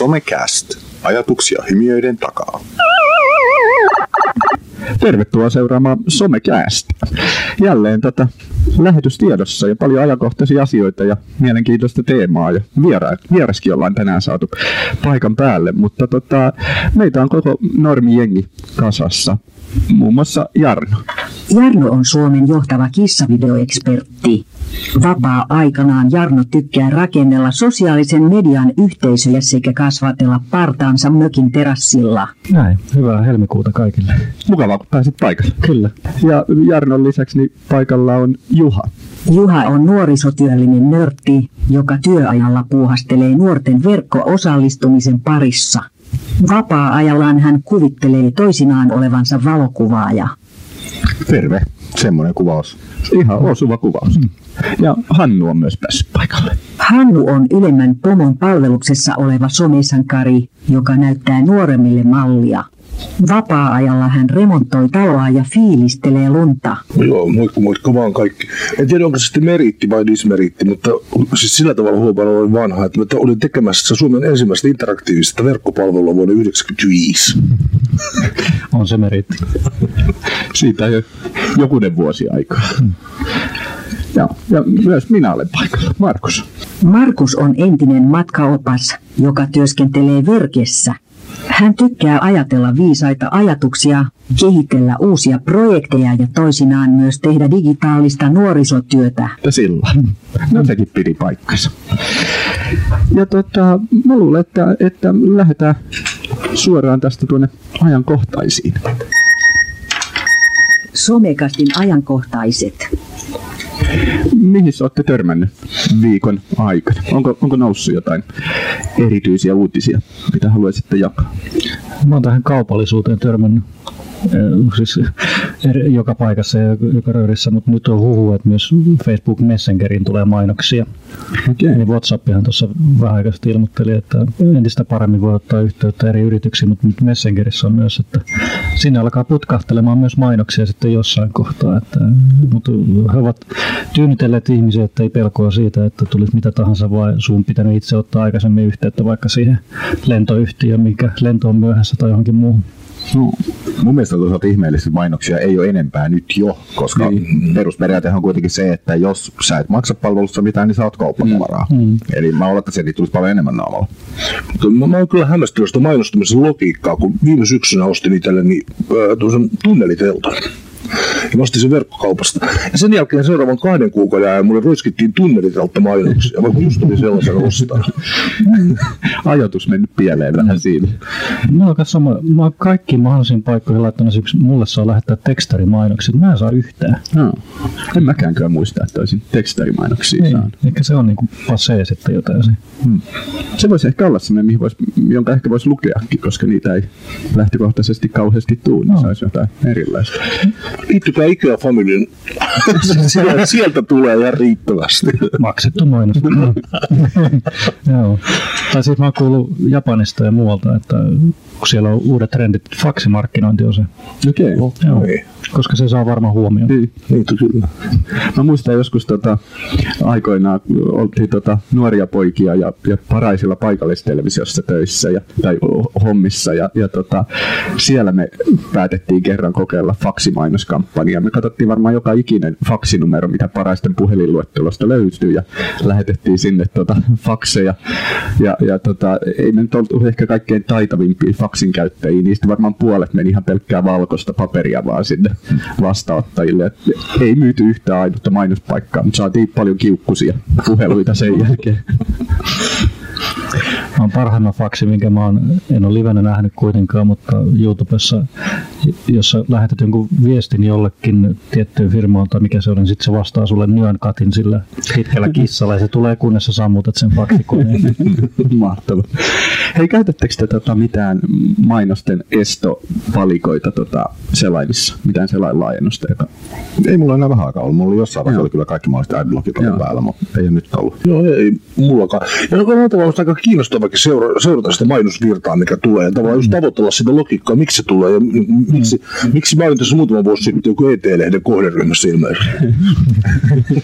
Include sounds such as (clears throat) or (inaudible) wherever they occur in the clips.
Somecast. Ajatuksia hymiöiden takaa. Tervetuloa seuraamaan Somecast. Jälleen tätä lähetystiedossa ja paljon ajankohtaisia asioita ja mielenkiintoista teemaa. Ja viera, vieraskin ollaan tänään saatu paikan päälle, mutta tota, meitä on koko normijengi kasassa. Muun muassa Jarno. Jarno on Suomen johtava kissavideoekspertti. Vapaa-aikanaan Jarno tykkää rakennella sosiaalisen median yhteisöjä sekä kasvatella partaansa mökin terassilla. Näin, hyvää helmikuuta kaikille. Mukavaa, kun pääsit paikalle. Kyllä. Ja Jarnon lisäksi niin paikalla on Juha. Juha on nuorisotyöllinen nörtti, joka työajalla puuhastelee nuorten verkko-osallistumisen parissa. Vapaa-ajallaan hän kuvittelee toisinaan olevansa valokuvaaja. Terve. Semmoinen kuvaus. Ihan osuva kuvaus. Ja Hannu on myös päässyt paikalle. Hannu on ylemmän pomon palveluksessa oleva somesankari, joka näyttää nuoremmille mallia. Vapaa-ajalla hän remontoi taloa ja fiilistelee lunta. Joo, moikka moikka vaan kaikki. En tiedä, onko se sitten meriitti vai dismeriitti, mutta siis sillä tavalla huomaan olen vanha, että mä olin tekemässä Suomen ensimmäistä interaktiivista verkkopalvelua vuonna 1995. (laughs) On se meriitti. Siitä jo jokunen vuosi aikaa. Ja, ja myös minä olen paikalla. Markus. Markus on entinen matkaopas, joka työskentelee verkessä. Hän tykkää ajatella viisaita ajatuksia, kehitellä uusia projekteja ja toisinaan myös tehdä digitaalista nuorisotyötä. Sillä. No sekin pidi paikkansa. Ja tota, mä luulen, että, että lähdetään suoraan tästä tuonne ajankohtaisiin. Somekastin ajankohtaiset. Mihin sä olette törmännyt viikon aikana? Onko, onko noussut jotain erityisiä uutisia, mitä haluaisitte jakaa? Mä oon tähän kaupallisuuteen törmännyt siis eri- joka paikassa ja joka röydissä, mutta nyt on huhu, että myös Facebook Messengerin tulee mainoksia. Okei. Eli WhatsAppihan tuossa vähän aikaa sitten ilmoitteli, että entistä paremmin voi ottaa yhteyttä eri yrityksiin, mutta nyt Messengerissä on myös, että sinne alkaa putkahtelemaan myös mainoksia sitten jossain kohtaa. Että, mutta he ovat tyynnytelleet ihmisiä, että ei pelkoa siitä, että tulisi mitä tahansa, vai sun pitänyt itse ottaa aikaisemmin yhteyttä vaikka siihen lentoyhtiöön, mikä lento on myöhässä tai johonkin muuhun. No, Mun mielestä toisaalta ihmeellisiä mainoksia ei ole enempää nyt jo, koska niin. perusperiaate on kuitenkin se, että jos sä et maksa palvelusta mitään, niin saat kauppatavaraa. Mm. Eli mä olettaisin, että tulisi paljon enemmän naamalla. Mä, mä oon kyllä hämmästynyt sitä mainostamisen logiikkaa, kun viime syksynä ostin itselleni äh, tunneliteltan. Ja mä ostin sen verkkokaupasta. Ja sen jälkeen seuraavan kahden kuukauden ajan mulle roiskittiin tunneliteltta mainoksia, vaikka just oli sellaisen ostanut. (laughs) ajatus mennyt pieleen vähän siinä. Mä oon, sama, mä oon kaikkiin mahdollisiin paikkoihin laittanut siksi, mulle saa lähettää tekstarimainokset. Mä en saa yhtään. No. En mäkään kyllä muista, että olisin tekstarimainoksia Niin, saanut. ehkä se on niinku pasee sitten jotain. Se. Se voisi ehkä olla sellainen, mihin vois, jonka ehkä voisi lukeakin, koska niitä ei lähtökohtaisesti kauheasti tule, niin No. saisi jotain erilaista. Liittykää Ikea Familyn. sieltä, (laughs) sieltä tulee ihan riittävästi. Maksettu mainos. (laughs) Joo. Tai siis mä oon kuullut Japanista ja muualta, että kun siellä on uudet trendit, faksimarkkinointi on se. Okei. Okay. Joo. Niin. Koska se saa varmaan huomioon. Niin. Niitä kyllä. Mä muistan joskus tota, aikoinaan, oltiin tota, nuoria poikia ja, ja paraisilla paikallistelevisiossa töissä ja, tai hommissa. Ja, ja tota, siellä me päätettiin kerran kokeilla faksimainoskampanja. Me katsottiin varmaan joka ikinen faksinumero, mitä paraisten puhelinluettelosta löytyy ja lähetettiin sinne tota, fakseja. Ja, ja tota, ei me nyt oltu ehkä kaikkein taitavimpia faksin käyttäjiä. Niistä varmaan puolet meni ihan pelkkää valkoista paperia vaan sinne vastaanottajille. Et ei myyty yhtään ainutta mainospaikkaa, mutta saatiin paljon kiukkusia puheluita sen jälkeen. Mä oon parhaimman faksi, minkä mä oon, en ole livenä nähnyt kuitenkaan, mutta YouTubessa, jossa lähetät jonkun viestin jollekin tiettyyn firmaan tai mikä se on, niin sitten se vastaa sulle nyan katin sillä pitkällä (laughs) kissalla ja se tulee kunnes sä sammutat sen faksikoneen. (laughs) Mahtavaa. Hei, käytättekö te tota mitään mainosten estopalikoita tota selaimissa? Mitään selainlaajennusta? Joka... Ei mulla enää vähän aikaa ollut. Mulla oli jossain vaiheessa oli kyllä kaikki mahdolliset adblockit päällä, mutta ei ole nyt ollut. Joo, ei mullakaan. Ja on aika kiinnostavakin seura- seurata sitä mainosvirtaa, mikä tulee. Ja tavallaan just tavoitella sitä logiikkaa, miksi se tulee ja m- miksi miksi, miksi mä olin tässä muutama vuosi sitten joku ET-lehden kohderyhmässä ilmeisesti?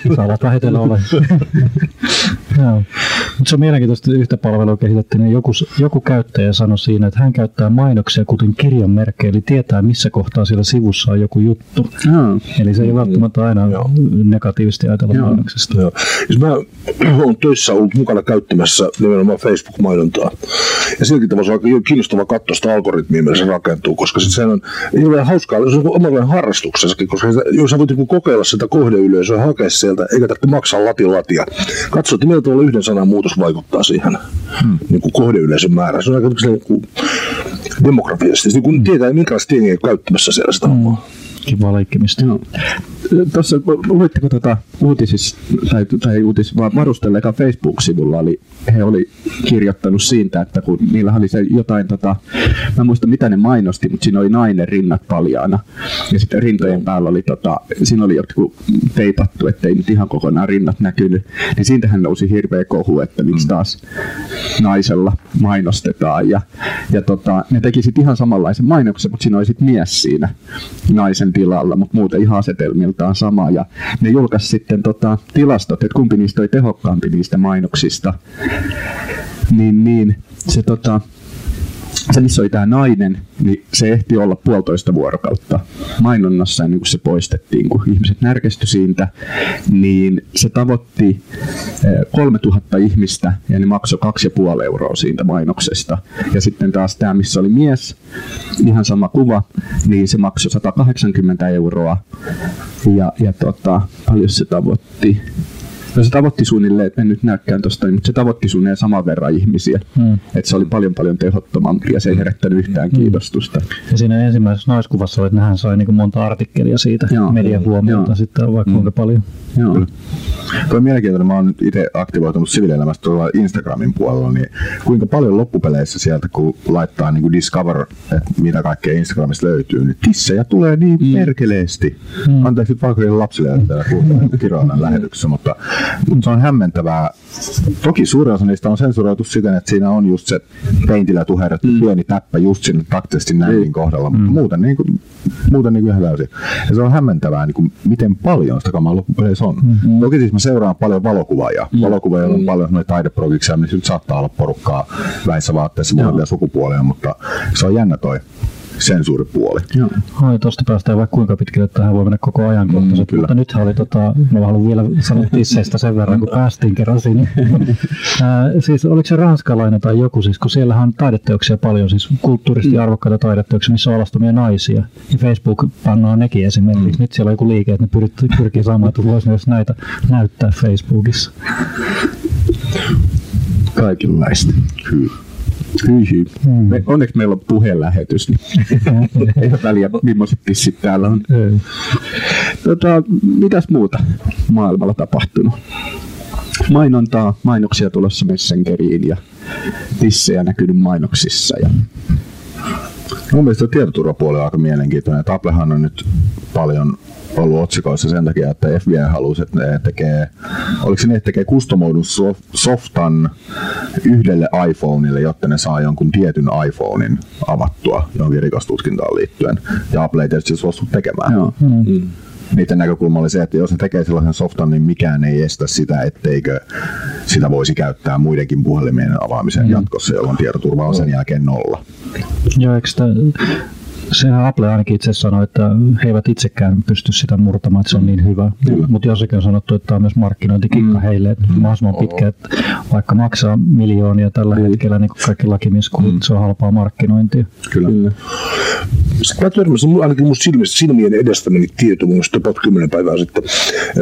(laughs) Saavat vähitellen ole. (laughs) Mutta se on mielenkiintoista, että yhtä palvelua kehitettiin, niin joku, joku käyttäjä sanoi siinä, että hän käyttää mainoksia kuten kirjanmerkkejä, eli tietää missä kohtaa siellä sivussa on joku juttu. Joo. Eli se ei välttämättä aina Joo. negatiivisesti ajatella Joo. mainoksesta. Joo. Siis mä olen töissä ollut mukana käyttämässä nimenomaan Facebook-mainontaa. Ja silläkin tavalla se on aika kiinnostava katsoa sitä algoritmia, millä se rakentuu, koska sit sehän on hirveän hauskaa, se on omanlainen harrastuksessakin, koska se, jos sä voit niinku kokeilla sitä kohdeyleisöä, hakea sieltä, eikä tarvitse maksaa latin latia. Katso, että millä tavalla yhden sanan muutos vaikuttaa siihen hmm. niin kuin kohdeyleisön määrään. Se on aika niin kuin demografisesti, niin kuin tietää, minkälaista jengiä käyttämässä siellä sitä hommaa. Kiva leikkimistä. Joo. Tuossa, luitteko tuota uutisissa, tai, tai uutis, vaan varustelleekaan Facebook-sivulla oli, he oli kirjoittanut siitä, että kun niillä oli se jotain, tota, mä en muista mitä ne mainosti, mutta siinä oli nainen rinnat paljaana. Ja sitten rintojen päällä oli, tota, siinä oli joku teipattu, ettei nyt ihan kokonaan rinnat näkynyt. Niin siitähän nousi hirveä kohu, että miksi taas naisella mainostetaan. Ja, ja tota, ne teki sitten ihan samanlaisen mainoksen, mutta siinä oli sitten mies siinä naisen tilalla, mutta muuten ihan asetelmiltaan sama. Ja ne julkaisi sitten tota, tilastot, että kumpi niistä oli tehokkaampi niistä mainoksista. Niin, niin se tota, se, missä oli tämä nainen, niin se ehti olla puolitoista vuorokautta mainonnassa ennen kuin se poistettiin, kun ihmiset närkesty siitä, niin se tavoitti eh, 3000 ihmistä ja ne maksoi 2,5 euroa siitä mainoksesta. Ja sitten taas tämä, missä oli mies, ihan sama kuva, niin se maksoi 180 euroa ja, ja tota, paljon se tavoitti? No se tavoitti suunnilleen, että en nyt näykään tuosta, mutta se tavoitti suunnilleen saman verran ihmisiä. Hmm. Että se oli paljon paljon tehottomampi ja se ei herättänyt yhtään kiinnostusta. Ja siinä ensimmäisessä naiskuvassa oli, että nehän sai niin monta artikkelia siitä Joo. median huomiota sitten vaikka kuinka paljon. Joo. Tuo on mielenkiintoinen. Mä oon nyt itse aktivoitunut siviilielämässä tuolla Instagramin puolella, niin kuinka paljon loppupeleissä sieltä, kun laittaa niin kuin Discover, että mitä kaikkea Instagramista löytyy, niin tissejä tulee niin mm. perkeleesti. Mm. Anteeksi (laughs) nyt valkoisille lapsille, että täällä kuuntelen Kironan lähetyksessä, mutta, mutta se on hämmentävää. Toki suurin osa niistä on sensuroitu siten, että siinä on just se peintillä tuherrettu mm. pieni täppä just sinne taktisesti näin kohdalla, mutta muuten, niin kuin, muuten niin kuin ihan täysin. Ja se on hämmentävää, niin kuin, miten paljon sitä kamaa loppupeleissä on. Mm. Toki siis mä seuraan paljon valokuvaajia. Mm. Valokuvaajilla on paljon noita taideprogiksia, missä nyt saattaa olla porukkaa väissä vaatteissa molempia sukupuolia, mutta se on jännä toi sensuuripuoli. Joo. Oi, tuosta päästään vaikka kuinka pitkälle, tähän voi mennä koko ajan kohta. kyllä. mutta nythän oli, tota, mä haluan vielä sanoa tisseistä sen verran, kun päästiin kerran sinne. (laughs) Siis oliko se ranskalainen tai joku, siis kun siellähän on taideteoksia paljon, siis kulttuurisesti arvokkaita taideteoksia, missä on alastomia naisia. Ja Facebook pannaan nekin esimerkiksi. Nyt siellä on joku liike, että ne pyrkii, pyrkii saamaan, että voisi myös näitä näyttää Facebookissa. Kaikenlaista. Hyi. Hyi, hyi. Me, onneksi meillä on puheenlähetys, niin (laughs) ei ole väliä, millaiset tissit täällä on. Ei. Tota, mitäs muuta maailmalla tapahtunut? Mainontaa, mainoksia tulossa Messengeriin ja tissejä näkynyt mainoksissa. Ja, Mun mielestä tietoturvapuoli on aika mielenkiintoinen. Applehan on nyt paljon ollut otsikoissa sen takia, että FBI halusi, että ne tekee, oliko se niin, että tekee kustomoidun sof- softan yhdelle iPhoneille, jotta ne saa jonkun tietyn iPhonein avattua johonkin rikostutkintaan liittyen. Ja Apple ei tietysti suostu tekemään. joo. Mm. Niiden näkökulma oli se, että jos ne tekee sellaisen softan, niin mikään ei estä sitä, etteikö sitä voisi käyttää muidenkin puhelimien avaamiseen mm. jatkossa, jolloin tietoturva on sen jälkeen nolla. Joo, eikö sitä, sehän Apple ainakin itse sanoi, että he eivät itsekään pysty sitä murtamaan, että se on niin hyvä. Mutta jossakin on sanottu, että tämä on myös markkinointikikka mm. heille, että mahdollisimman pitkä, että vaikka maksaa miljoonia tällä hetkellä, niin kuin kaikki lakimieskulut, mm. se on halpaa markkinointia. Kyllä. Kyllä. Sitten mä törmäsin, ainakin mun silmistä, silmien edestä meni tieto mun mielestä about 10 päivää sitten,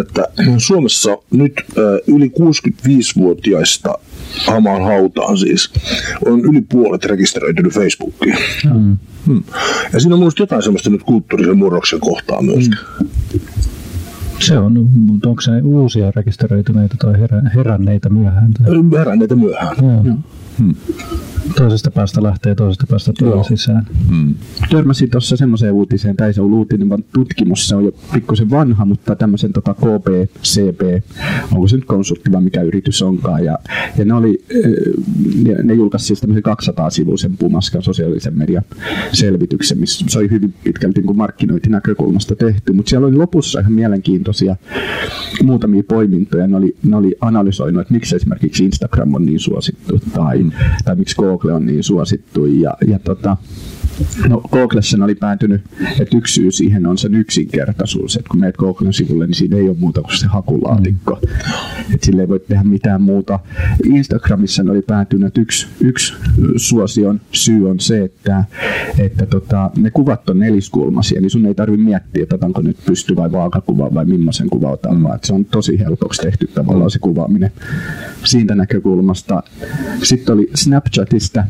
että Suomessa nyt äh, yli 65-vuotiaista hamaan hautaan siis on yli puolet rekisteröitynyt Facebookiin. Mm. Hmm. Ja siinä on mielestä jotain semmoista nyt kulttuurisen murroksen kohtaa myöskin. Mm. Se on, mutta onko se uusia rekisteröityneitä tai herä, heränneitä myöhään? Tai? Heränneitä myöhään. Joo. Toisesta päästä lähtee toisesta päästä tulee sisään. Mm. Törmäsin tuossa semmoiseen uutiseen, tai se on uutinen, vaan tutkimus, se on jo pikkusen vanha, mutta tämmöisen tota KP, CP, onko se nyt konsultti vai mikä yritys onkaan, ja, ja ne, oli, ne, ne julkaisi siis tämmöisen 200-sivuisen pumaskan sosiaalisen median selvityksen, missä se oli hyvin pitkälti niin markkinointinäkökulmasta tehty, mutta siellä oli lopussa ihan mielenkiintoisia muutamia poimintoja, ne oli, ne oli analysoinut, että miksi esimerkiksi Instagram on niin suosittu, tai, mm. tai miksi Google on niin suosittu, ja, ja tota, No Googlessa oli päätynyt, että yksi syy siihen on sen yksinkertaisuus, että kun meet Googlen sivulle, niin siinä ei ole muuta kuin se hakulaatikko. Mm. Että sille ei voi tehdä mitään muuta. Instagramissa oli päätynyt, että yksi, yksi suosion syy on se, että, että tota, ne kuvat on neliskulmaisia, niin sun ei tarvitse miettiä, että otanko nyt pysty vai vaakakuva vai millaisen kuva otan, vaan että se on tosi helpoksi tehty tavallaan se kuvaaminen siitä näkökulmasta. Sitten oli Snapchatista,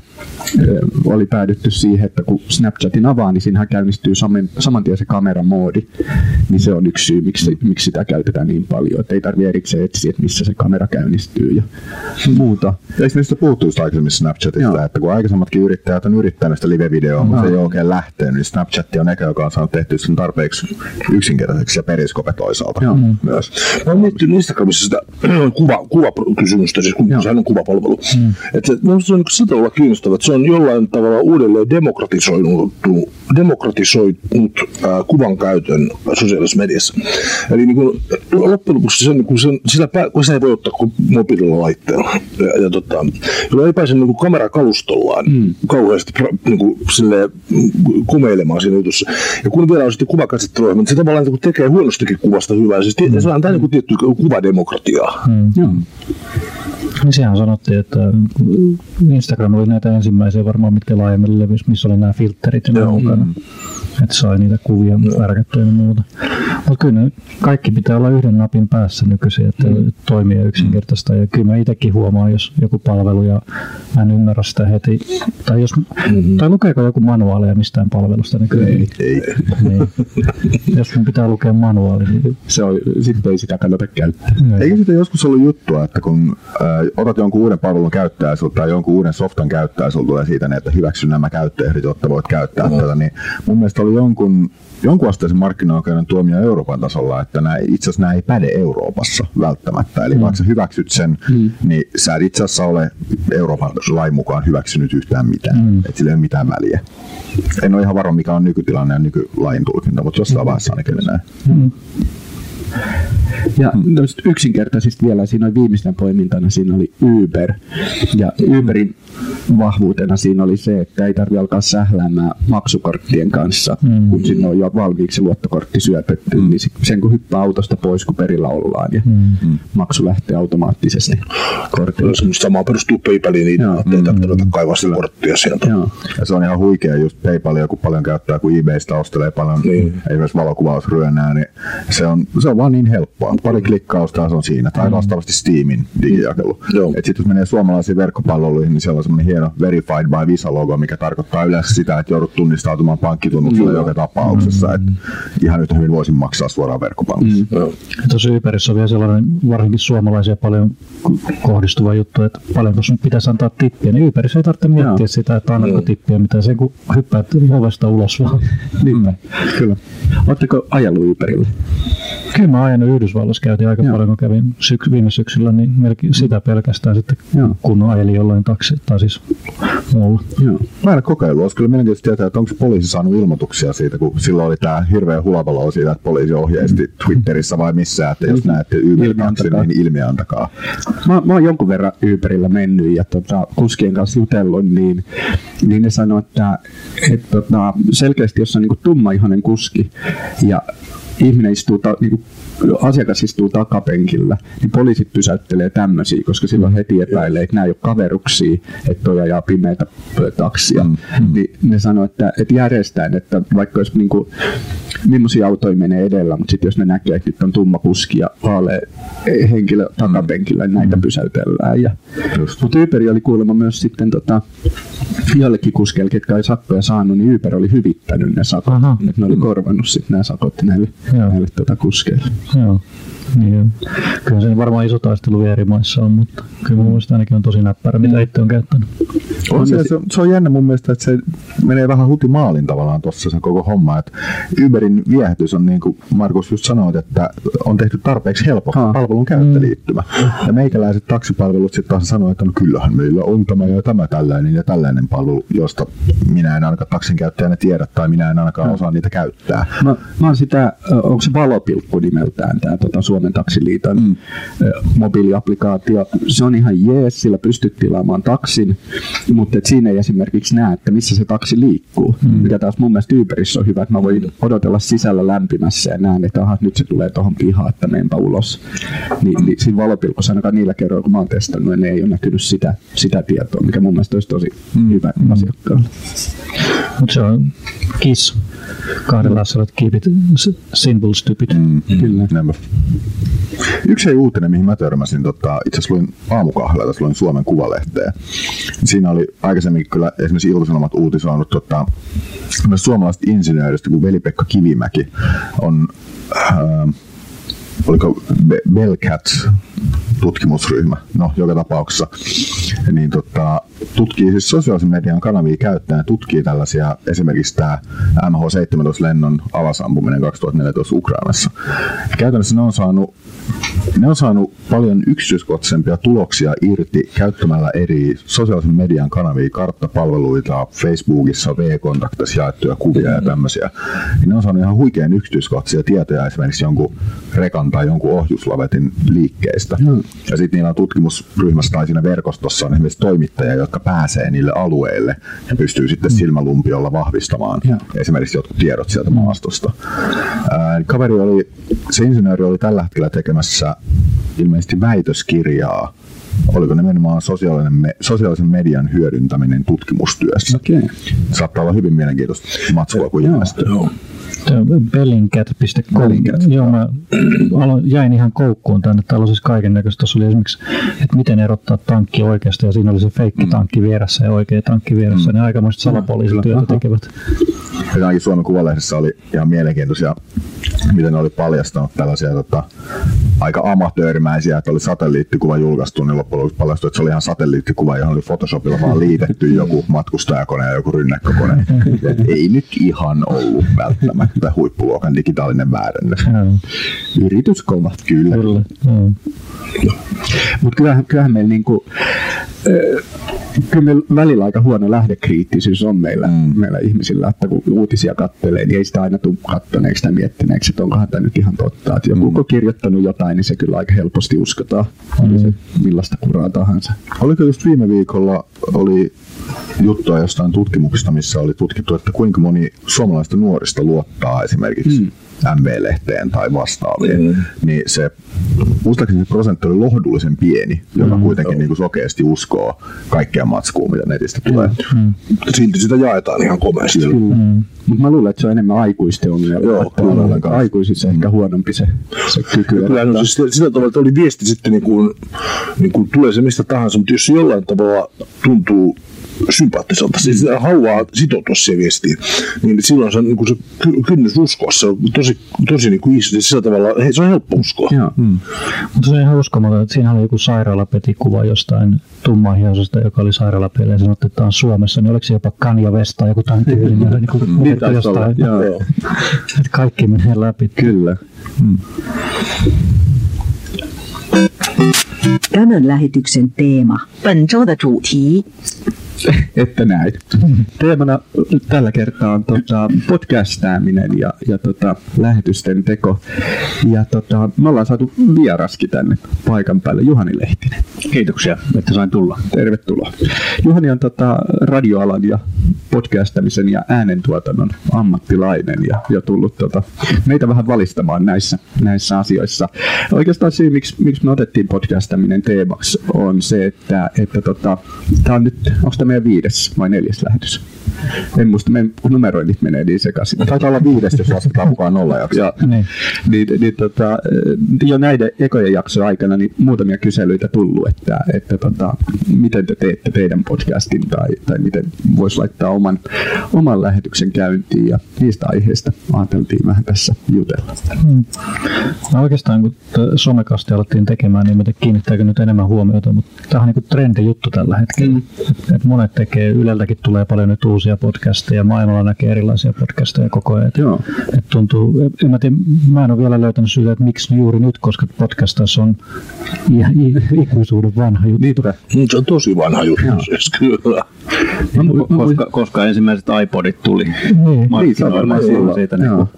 oli päädytty siihen, että kun Snapchatin avaa, niin siinähän käynnistyy saman, saman tien se kameramoodi. Niin se on yksi syy, miksi, miksi sitä käytetään niin paljon. Että ei tarvitse erikseen etsiä, että missä se kamera käynnistyy ja muuta. Eikö niistä puuttuu aikaisemmin Snapchatista, Joo. että kun aikaisemmatkin yrittäjät on yrittänyt sitä live-videoa, mutta se ei ole oikein lähtenyt, niin Snapchat on eka, joka on saanut tehty sen tarpeeksi yksinkertaiseksi ja periskope toisaalta Joo. myös. Mä oon miettinyt Instagramissa sitä (clears throat) kuva, kuvakysymystä, siis kun sehän on kuvapalvelu. Mm. Että se on niin sitä olla kiinnostavaa, että se on jollain tavalla uudelleen demokratisoinut, demokratisoinut äh, kuvan käytön sosiaalisessa mediassa. Eli niin kuin, loppujen lopuksi sen, kun sen, sillä pää, kun sen ei voi ottaa kuin mobiililla laitteella. Ja, ja tota, jolla ei pääse niin kuin kamerakalustollaan mm. kauheasti niin kuin, silleen, kumeilemaan siinä jutussa. Ja kun vielä on sitten kuvakäsittelyohjelma, niin se tavallaan niin tekee huonostakin kuvasta hyvää. Siis mm. se antaa niin tiettyä kuvademokratiaa. Mm. Niin sehän sanottiin, että Instagram oli näitä ensimmäisiä varmaan, mitkä laajemmin levisi, missä oli nämä filterit ja mukana. Mm että sai niitä kuvia värkättyä ja muuta. Mutta kyllä kaikki pitää olla yhden napin päässä nykyisin, että mm. toimii yksinkertaista. Ja kyllä mä itsekin huomaan, jos joku palvelu ja mä en ymmärrä sitä heti. Tai, jos, mm-hmm. tai lukeeko joku manuaalia mistään palvelusta, niin kyllä ei. ei. Niin. Jos mun pitää lukea manuaali, niin se on, sitten ei sitä kannata käyttää. Eikö sitä joskus ollut juttua, että kun äh, otat jonkun uuden palvelun käyttäjä tai jonkun uuden softan käyttäjä tulee siitä, että hyväksy nämä käyttöehdot, jotta voit käyttää mm. tätä, niin mun mielestä oli jonkun, jonkun asteisen markkinaoikeuden tuomio Euroopan tasolla, että nämä, itse asiassa nämä ei päde Euroopassa välttämättä. Eli mm. vaikka sä hyväksyt sen, mm. niin sä et itse asiassa ole Euroopan lain mukaan hyväksynyt yhtään mitään. Mm. Että sillä ei ole mitään väliä. En ole ihan varo, mikä on nykytilanne ja nykylain tulkinta, mutta jossain vaiheessa ainakin näin. Mm. Ja mm. yksinkertaisesti vielä siinä oli viimeisen poimintana siinä oli Uber. Ja Uberin vahvuutena siinä oli se, että ei tarvitse alkaa sähläämään maksukorttien kanssa, mm. kun sinne on jo valmiiksi luottokortti syötetty, mm. niin sen kun hyppää autosta pois, kun perillä ollaan, ja mm. maksu lähtee automaattisesti kortilla. Se sama perustuu PayPaliin, niin ei tarvitse kaivaa sitä korttia sieltä. Joo. Ja se on ihan huikea, just PayPalia, kun paljon käyttää, kun eBaystä ostelee paljon, niin. ei myös valokuvausryönää, niin se on, se on vaan niin helppoa. Pari klikkausta se on siinä, tai mm. vastaavasti Steamin digijakelu. Sitten jos menee suomalaisiin verkkopalveluihin, niin siellä on semmoinen hieno verified by Visa-logo, mikä tarkoittaa yleensä sitä, että joudut tunnistautumaan pankkitunnuksella mm. joka tapauksessa. Mm. Että ihan yhtä hyvin voisin maksaa suoraan verkkopalvelussa. Mm. Tuossa Yberissä on vielä sellainen varsinkin suomalaisia paljon kohdistuva juttu, että paljonko sun pitäisi antaa tippiä. Niin Yberissä ei tarvitse miettiä Joo. sitä, että annatko mm. tippiä, mitä se kun hyppäät ovesta ulos vaan. (laughs) niin, mm. kyllä. Oletteko ajellut Uberille? Kyllä mä ajanut Yhdysvalloissa, käytiin aika Joo. paljon, kun kävin syks- viime syksyllä, niin melkein sitä pelkästään sitten Joo. kun ajeli jollain taksi, tai siis muulla. Joo. Mä en kokeillut, olisi kyllä mielenkiintoista tietää, että onko poliisi saanut ilmoituksia siitä, kun silloin oli tämä hirveä hulavalo siitä, että poliisi ohjeisti mm. Twitterissä vai missä, että jos mm. näette Uber niin ilmiä antakaa. Mä, mä oon jonkun verran Uberillä mennyt ja tota, kuskien kanssa jutellut, niin, niin ne sanoo, että, että tota, selkeästi jos on niin tummaihoinen kuski ja ihminen istuu ta, niin kuin asiakas istuu takapenkillä, niin poliisit pysäyttelee tämmöisiä, koska silloin heti epäilee, että nämä ei ole kaveruksia, että toi ajaa pimeitä taksia. Mm. mm. Niin ne sanoo, että, että järjestään, että vaikka olisi niin kuin, millaisia autoja menee edellä, mutta sitten jos ne näkee, että nyt on tumma kuski ja vaalea henkilö takapenkillä, niin näitä mm. pysäytellään. Ja, mutta Uber oli kuulemma myös sitten tota, jollekin kuskeille, ketkä ei sakkoja saanut, niin Uber oli hyvittänyt ne sakot. Aha. Että ne oli korvannut sitten nämä sakot näille, näille tota, kuskeille. Joo. Niin, kyllä se varmaan iso taistelu eri maissa on, mutta kyllä mun mielestä ainakin on tosi näppärä, mitä itse on käyttänyt. On se, se, on, se, on jännä mun mielestä, että se menee vähän hutimaalin tavallaan tuossa se koko homma. Että Uberin viehätys on niin kuin Markus just sanoi, että on tehty tarpeeksi helpoksi Ha. palvelun käyttöliittymä. Ja meikäläiset taksipalvelut sitten taas sanoo, että no kyllähän meillä on tämä ja tämä tällainen ja tällainen palvelu, josta minä en ainakaan taksin käyttäjänä tiedä tai minä en ainakaan osaa niitä käyttää. Mä, mä oon sitä, onko se valopilkku nimeltään, tämä tota Suomen taksiliiton mm. mobiiliaplikaatio. Se on ihan jees, sillä pystyt tilaamaan taksin, mutta et siinä ei esimerkiksi näe, että missä se taksi liikkuu. Mm. Mikä taas mun mielestä Uberissä on hyvä, että mä voin odotella sisällä lämpimässä ja näen, että aha, nyt se tulee tuohon pihaan, että menenpä ulos. Ni, niin siinä valopilkussa ainakaan niillä kerroilla, kun mä oon testannut, niin ei ole näkynyt sitä, sitä tietoa, mikä mun mielestä olisi tosi mm. hyvä mm. asiakkaalle. Mutta se on kiss. Kahdella että keep it simple, stupid. Mm. Kyllä. Näinpä. Yksi ei uutinen, mihin mä törmäsin, tota, itse asiassa luin aamukahvella, tässä luin Suomen Kuvalehteä. Siinä oli aikaisemmin kyllä esimerkiksi Ilta-Sanomat uutisoinut tota, myös suomalaisesta insinööristä, kun Veli-Pekka Kivimäki on, äh, oliko Be- Bellcat tutkimusryhmä, no joka tapauksessa, niin tota, tutkii siis sosiaalisen median kanavia käyttäen tutkii tällaisia, esimerkiksi tämä MH17-lennon alasampuminen 2014 Ukrainassa. Käytännössä ne on saanut ne on saanut paljon yksityiskohtaisempia tuloksia irti käyttämällä eri sosiaalisen median kanavia, karttapalveluita, Facebookissa, V-kontaktissa jaettuja kuvia ja tämmöisiä. Niin ne on saanut ihan huikean yksityiskohtaisia tietoja esimerkiksi jonkun rekan tai jonkun ohjuslavetin liikkeistä. Mm. Ja sitten niillä on tutkimusryhmässä tai siinä verkostossa on esimerkiksi toimittajia, jotka pääsee niille alueille ja pystyy sitten silmälumpiolla vahvistamaan Joo. esimerkiksi jotkut tiedot sieltä maastosta. Ää, kaveri oli, se insinööri oli tällä hetkellä tekemässä ilmeisesti väitöskirjaa, oliko nimenomaan sosiaalinen me, sosiaalisen median hyödyntäminen tutkimustyössä. Okei. Saattaa olla hyvin mielenkiintoista matskua, kun ilmestyy. Joo. On Bellingcat.com. Bellingcat, Joo, mä aloin, jäin ihan koukkuun tänne. Täällä on siis kaiken näköistä. Tuossa oli esimerkiksi, että miten erottaa tankki oikeasta. Ja siinä oli se feikki tankki vieressä ja oikea tankki vieressä. Ne aikamoista salapoliisityötä tekevät. Ja ainakin Suomen Kuvalehdessä oli ihan mielenkiintoisia, miten ne oli paljastanut tällaisia tota, aika amatöörimäisiä, että oli satelliittikuva julkaistu, niin loppujen lopuksi paljastui, että se oli ihan satelliittikuva, johon oli Photoshopilla vaan liitetty joku matkustajakone ja joku rynnäkkökone. (laughs) Et ei nyt ihan ollut välttämättä huippuluokan digitaalinen väärennös. Joo, Yritys kyllä. Kyllä. Joo. Mutta kyllähän, kyllähän meillä niinku, kyllä meillä välillä aika huono lähdekriittisyys on meillä, mm. meillä ihmisillä, että kun uutisia kattelee, niin ei sitä aina tule kattoneeksi tai miettineeksi, että onkohan tämä nyt ihan totta. Että joku mm. on kirjoittanut jotain, niin se kyllä aika helposti uskotaan, oli se millaista kuraa tahansa. Oliko just viime viikolla oli juttua jostain tutkimuksesta, missä oli tutkittu, että kuinka moni suomalaista nuorista luottaa esimerkiksi mm. MV-lehteen tai vastaaviin, mm. niin se, muistaakseni se prosentti oli lohdullisen pieni, joka mm. kuitenkin niin kuin sokeasti uskoo kaikkea matskua, mitä netistä tulee. Mm. Silti sitä jaetaan ihan komeasti. Mm. Mutta mä luulen, että se on enemmän aikuisten ongelma. Joo, että kanssa. aikuisissa ehkä huonompi se, se kyky. Kyllä, no, siis sillä, tavalla, että oli viesti sitten niin kuin, niin kuin tulee se mistä tahansa, mutta jos jollain tavalla tuntuu sympaattiselta, siis sitä haluaa sitoutua siihen viestiin, niin silloin se, niin kuin se ky- kynnys uskoa, se on tosi, tosi niin kuin iso, siis sillä tavalla, hei, se on helppo uskoa. Joo. Mm. Mutta se on ihan uskomaton, että siinä oli joku sairaalapetikuva jostain tummanhiosesta, joka oli sairaalapeli ja sanottiin, että tämä on Suomessa, niin oliko se jopa Kanye West tai joku tämän tyylinen, niin kuin (laughs) Niin otettu taisi olla, jostain, joo. (laughs) Joo. että kaikki menee läpi. Kyllä. Tämän lähetyksen teema. 本周的主题 että näin. Teemana tällä kertaa on tota, podcastaaminen ja, ja tota, lähetysten teko. Ja tota, me ollaan saatu vieraskin tänne paikan päälle, Juhani Lehtinen. Kiitoksia, että sain tulla. Tervetuloa. Juhani on tota, radioalan ja podcastamisen ja äänentuotannon ammattilainen ja, ja tullut tota, meitä vähän valistamaan näissä, näissä asioissa. Oikeastaan syy, miksi, miksi me otettiin podcastaminen teemaksi, on se, että, että tota, tämä on nyt, onko tämä meidän viides vai neljäs lähetys? En muista, meidän numeroinnit menee niin sekaisin. Taitaa olla viides, jos lasketaan mukaan nolla jakso. Ja, Niin. niin, niin, tota, jo näiden ekojen jaksojen aikana niin muutamia kyselyitä tullut, että, että tota, miten te teette teidän podcastin tai, tai miten voisi laittaa oman oman, lähetyksen käyntiin ja niistä aiheista ajateltiin vähän tässä jutella. Hmm. No oikeastaan kun somekasti alettiin tekemään, niin miten kiinnittääkö nyt enemmän huomiota, mutta tämä on niin trendi juttu tällä hetkellä. Mm. Et, et monet tekee, Yleltäkin tulee paljon nyt uusia podcasteja, maailmalla näkee erilaisia podcasteja koko ajan. Et, Joo. Et tuntuu, en mä, tiedä, mä en ole vielä löytänyt syytä, että miksi juuri nyt, koska podcast on ikuisuuden vanha juttu. Niinpä. Mm, Se on tosi vanha juttu, siis kyllä. koska, koska ensimmäiset iPodit tuli Niin. markkinoille, Niin, se on varmaan siitä silloin,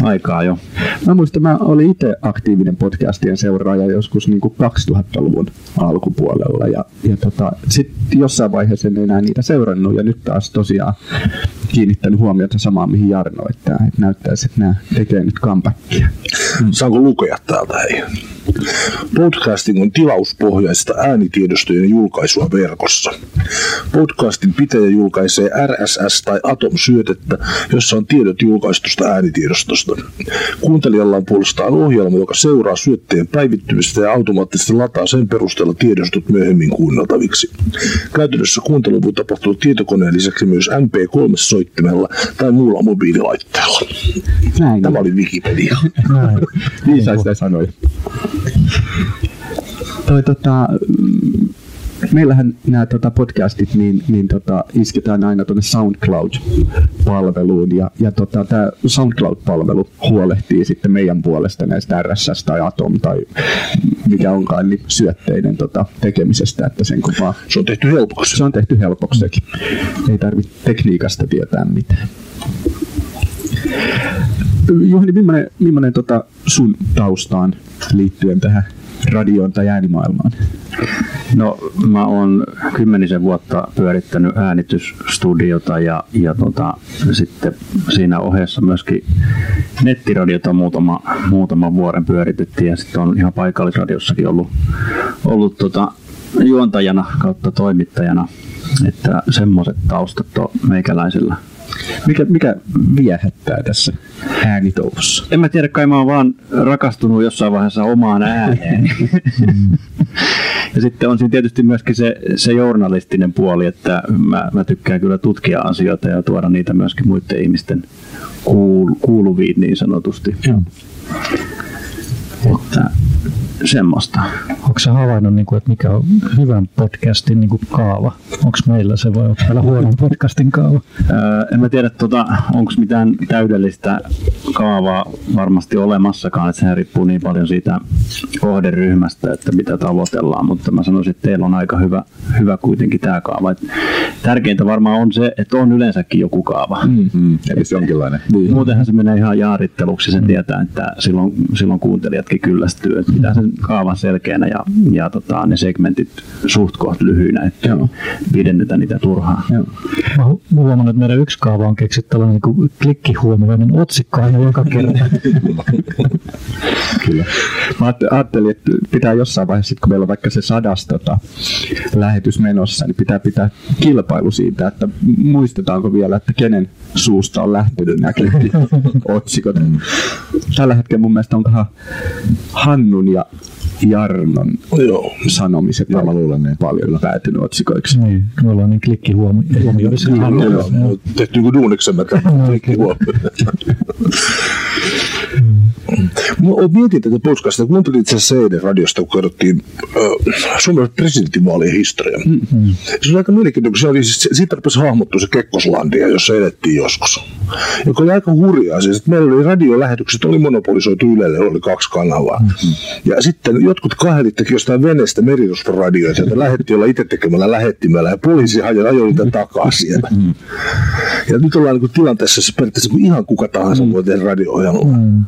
niin aikaa jo. Mä muistan, mä olin itse aktiivinen podcastien seuraaja joskus niin kuin 2000-luvun alkupuolella ja, ja tota, sitten jossain vaiheessa en enää niitä seurannut ja nyt taas tosiaan kiinnittänyt huomiota samaan mihin Jarno, että, näyttäisi, että nämä tekee nyt comebackia. Saanko lukea täältä hei? Podcasting on tilauspohjaista äänitiedostojen julkaisua verkossa. Podcastin pitäjä julkaisee RSS- tai Atom-syötettä, jossa on tiedot julkaistusta äänitiedostosta. Kuuntelijalla on puolestaan ohjelma, joka seuraa syötteen päivittymistä ja automaattisesti lataa sen perusteella tiedostot myöhemmin kuunneltaviksi. Käytännössä kuuntelu voi tapahtua tietokoneen lisäksi myös MP3-soittimella tai muulla mobiililaitteella. Näin. Tämä oli Wikipedia. Näin. Viisaista sanoja. Toi, tota, meillähän nämä tota, podcastit niin, niin tota, isketään aina tuonne SoundCloud-palveluun ja, ja tota, tämä SoundCloud-palvelu huolehtii sitten meidän puolesta näistä RSS tai Atom tai mikä onkaan niin syötteiden tota, tekemisestä, että sen kun vaan Se on tehty helpoksi. se on tehty helpoksi. Ei tarvitse tekniikasta tietää mitään. Juhani, millainen, millainen tota sun taustaan liittyen tähän radioon tai äänimaailmaan? No mä oon kymmenisen vuotta pyörittänyt äänitysstudiota ja, ja tota, sitten siinä ohessa myöskin nettiradiota muutama, muutaman vuoden pyöritettiin ja sitten on ihan paikallisradiossakin ollut, ollut tota, juontajana kautta toimittajana. Että semmoiset taustat on meikäläisellä. Mikä, mikä viehättää tässä äänitouhussa? En mä tiedä, kai mä oon vaan rakastunut jossain vaiheessa omaan ääneen. (laughs) ja sitten on siinä tietysti myöskin se, se journalistinen puoli, että mä, mä tykkään kyllä tutkia asioita ja tuoda niitä myöskin muiden ihmisten kuul, kuuluviin niin sanotusti. Joo. Että semmoista. Onko sä havainnut, niin kuin, että mikä on hyvän podcastin niin kuin kaava? Onko meillä se vai onko meillä huonon podcastin kaava? Öö, en mä tiedä, tota, onko mitään täydellistä kaavaa varmasti olemassakaan, että sehän riippuu niin paljon siitä kohderyhmästä, että mitä tavoitellaan, mutta mä sanoisin, että teillä on aika hyvä, hyvä kuitenkin tämä kaava. Et tärkeintä varmaan on se, että on yleensäkin joku kaava. Mm. Mm, eli se jonkinlainen. Niin. Muutenhan se menee ihan jaaritteluksi, sen tietää, että silloin, silloin kuuntelijatkin kyllästyy, että pitää sen kaavan selkeänä ja, ja tota, ne segmentit suht koht lyhyinä, että Joo. pidennetä niitä turhaan. Joo. Mä hu- huomannut, että meidän yksi kaava on keksitty tällainen niin klikkihuomioinen otsikko aina joka kerta. (laughs) Kyllä. Mä ajatte- ajattelin, että pitää jossain vaiheessa, kun meillä on vaikka se sadas tota, lähetys menossa, niin pitää pitää kilpailu siitä, että muistetaanko vielä, että kenen suusta on lähtenyt nämä otsikot. Tällä hetkellä mun mielestä onkohan Hannun ja Jarnon Joo. sanomiset Joo, mä luulen niin. paljon päätynyt otsikoiksi. niin, me ollaan niin me on tehty niin kuin duuniksemme tämän. Kaikki huomioon. Mä oon mietin tätä podcastia. Kuuntelin itse asiassa eilen radiosta, kun kerrottiin äh, Suomen presidentinvaalien historia. Mm-hmm. Se oli aika mielenkiintoinen, kun se oli, siis, siitä rupesi hahmottua se Kekkoslandia, jossa elettiin joskus. Joka oli aika hurjaa. Siis, että meillä oli radiolähetykset, oli monopolisoitu Ylelle, oli kaksi kanavaa. Mm-hmm. Ja sitten jotkut kahdelit teki jostain veneestä merirosvoradioita, joita lähetti olla itse tekemällä lähettimellä, ja poliisi ajoi ajoi niitä takaa siellä. Mm-hmm. Ja nyt ollaan niin tilanteessa, jossa periaatteessa ihan kuka tahansa voi tehdä radio-ohjelmaa. Mm.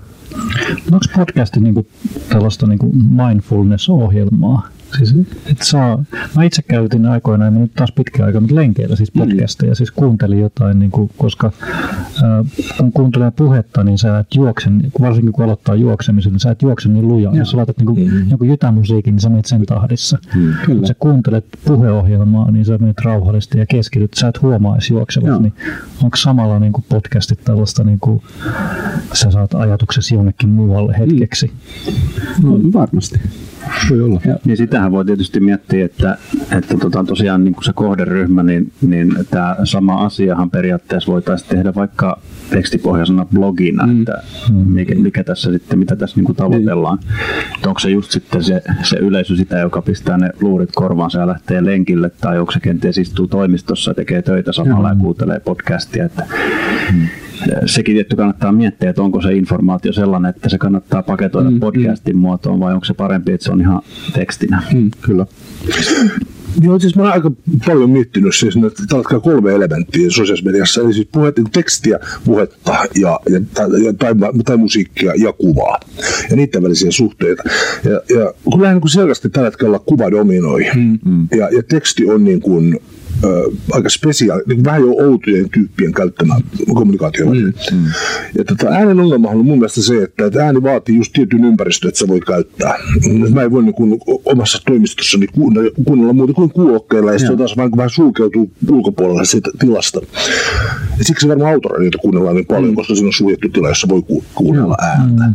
Onko podcasti niinku tällaista niinku mindfulness-ohjelmaa? Siis, et saa, mä itse käytin aikoinaan, mä nyt taas pitkään aikaa, mutta lenkeillä siis podcasteja, mm. siis kuuntelin jotain, niin kuin, koska äh, kun kuuntelee puhetta, niin sä et juokse, varsinkin kun aloittaa juoksemisen, niin sä et juokse niin lujaa. Jos sä laitat niin kuin, mm. jonkun jytämusiikin, niin sä menet sen tahdissa. Mm. Kun sä kuuntelet puheohjelmaa, niin sä menet rauhallisesti ja keskityt, sä et huomaa edes juoksevat. Niin onko samalla niin kuin podcastit tällaista, niin kuin, sä saat ajatuksesi jonnekin muualle hetkeksi? No, varmasti. Voi olla. Niin sitähän voi tietysti miettiä, että, että tota, tosiaan niin kuin se kohderyhmä, niin, niin tämä sama asiahan periaatteessa voitaisiin tehdä vaikka tekstipohjaisena blogina, mm. että mikä, mikä tässä sitten, mitä tässä niin kuin tavoitellaan. Että onko se just sitten se, se yleisö sitä, joka pistää ne luurit korvaansa ja lähtee lenkille, tai onko se kenties istuu toimistossa ja tekee töitä samalla ja kuuntelee podcastia, että sekin tietty kannattaa miettiä, että onko se informaatio sellainen, että se kannattaa paketoida mm, podcastin mm. muotoon vai onko se parempi, että se on ihan tekstinä. Mm, kyllä. Joo, siis mä olen aika paljon miettinyt siis, että tällä kolme elementtiä sosiaalisessa mediassa, eli siis puhet, tekstiä, puhetta ja, ja, tai, tai, tai, musiikkia ja kuvaa ja niiden välisiä suhteita. Ja, ja kun lähden niin selvästi tällä hetkellä kuva dominoi mm. ja, ja teksti on niin kuin ö, aika spesiaali, niin vähän jo outojen tyyppien käyttämä kommunikaatio. Mm, mm. Ja tota, äänen ongelma on mun mielestä se, että, että ääni vaatii just tietyn ympäristön, että sä voi käyttää. Mm. Mä en voi niin kuin, omassa toimistossani kuunnella, muuta kuin kuulokkeilla, ja sitten taas vähän, vähän sulkeutuu ulkopuolelle siitä tilasta. Ja siksi varmaan autoradiota kuunnellaan niin paljon, mm. koska siinä on suljettu tila, jossa voi ku, kuunnella ääntä. Mm.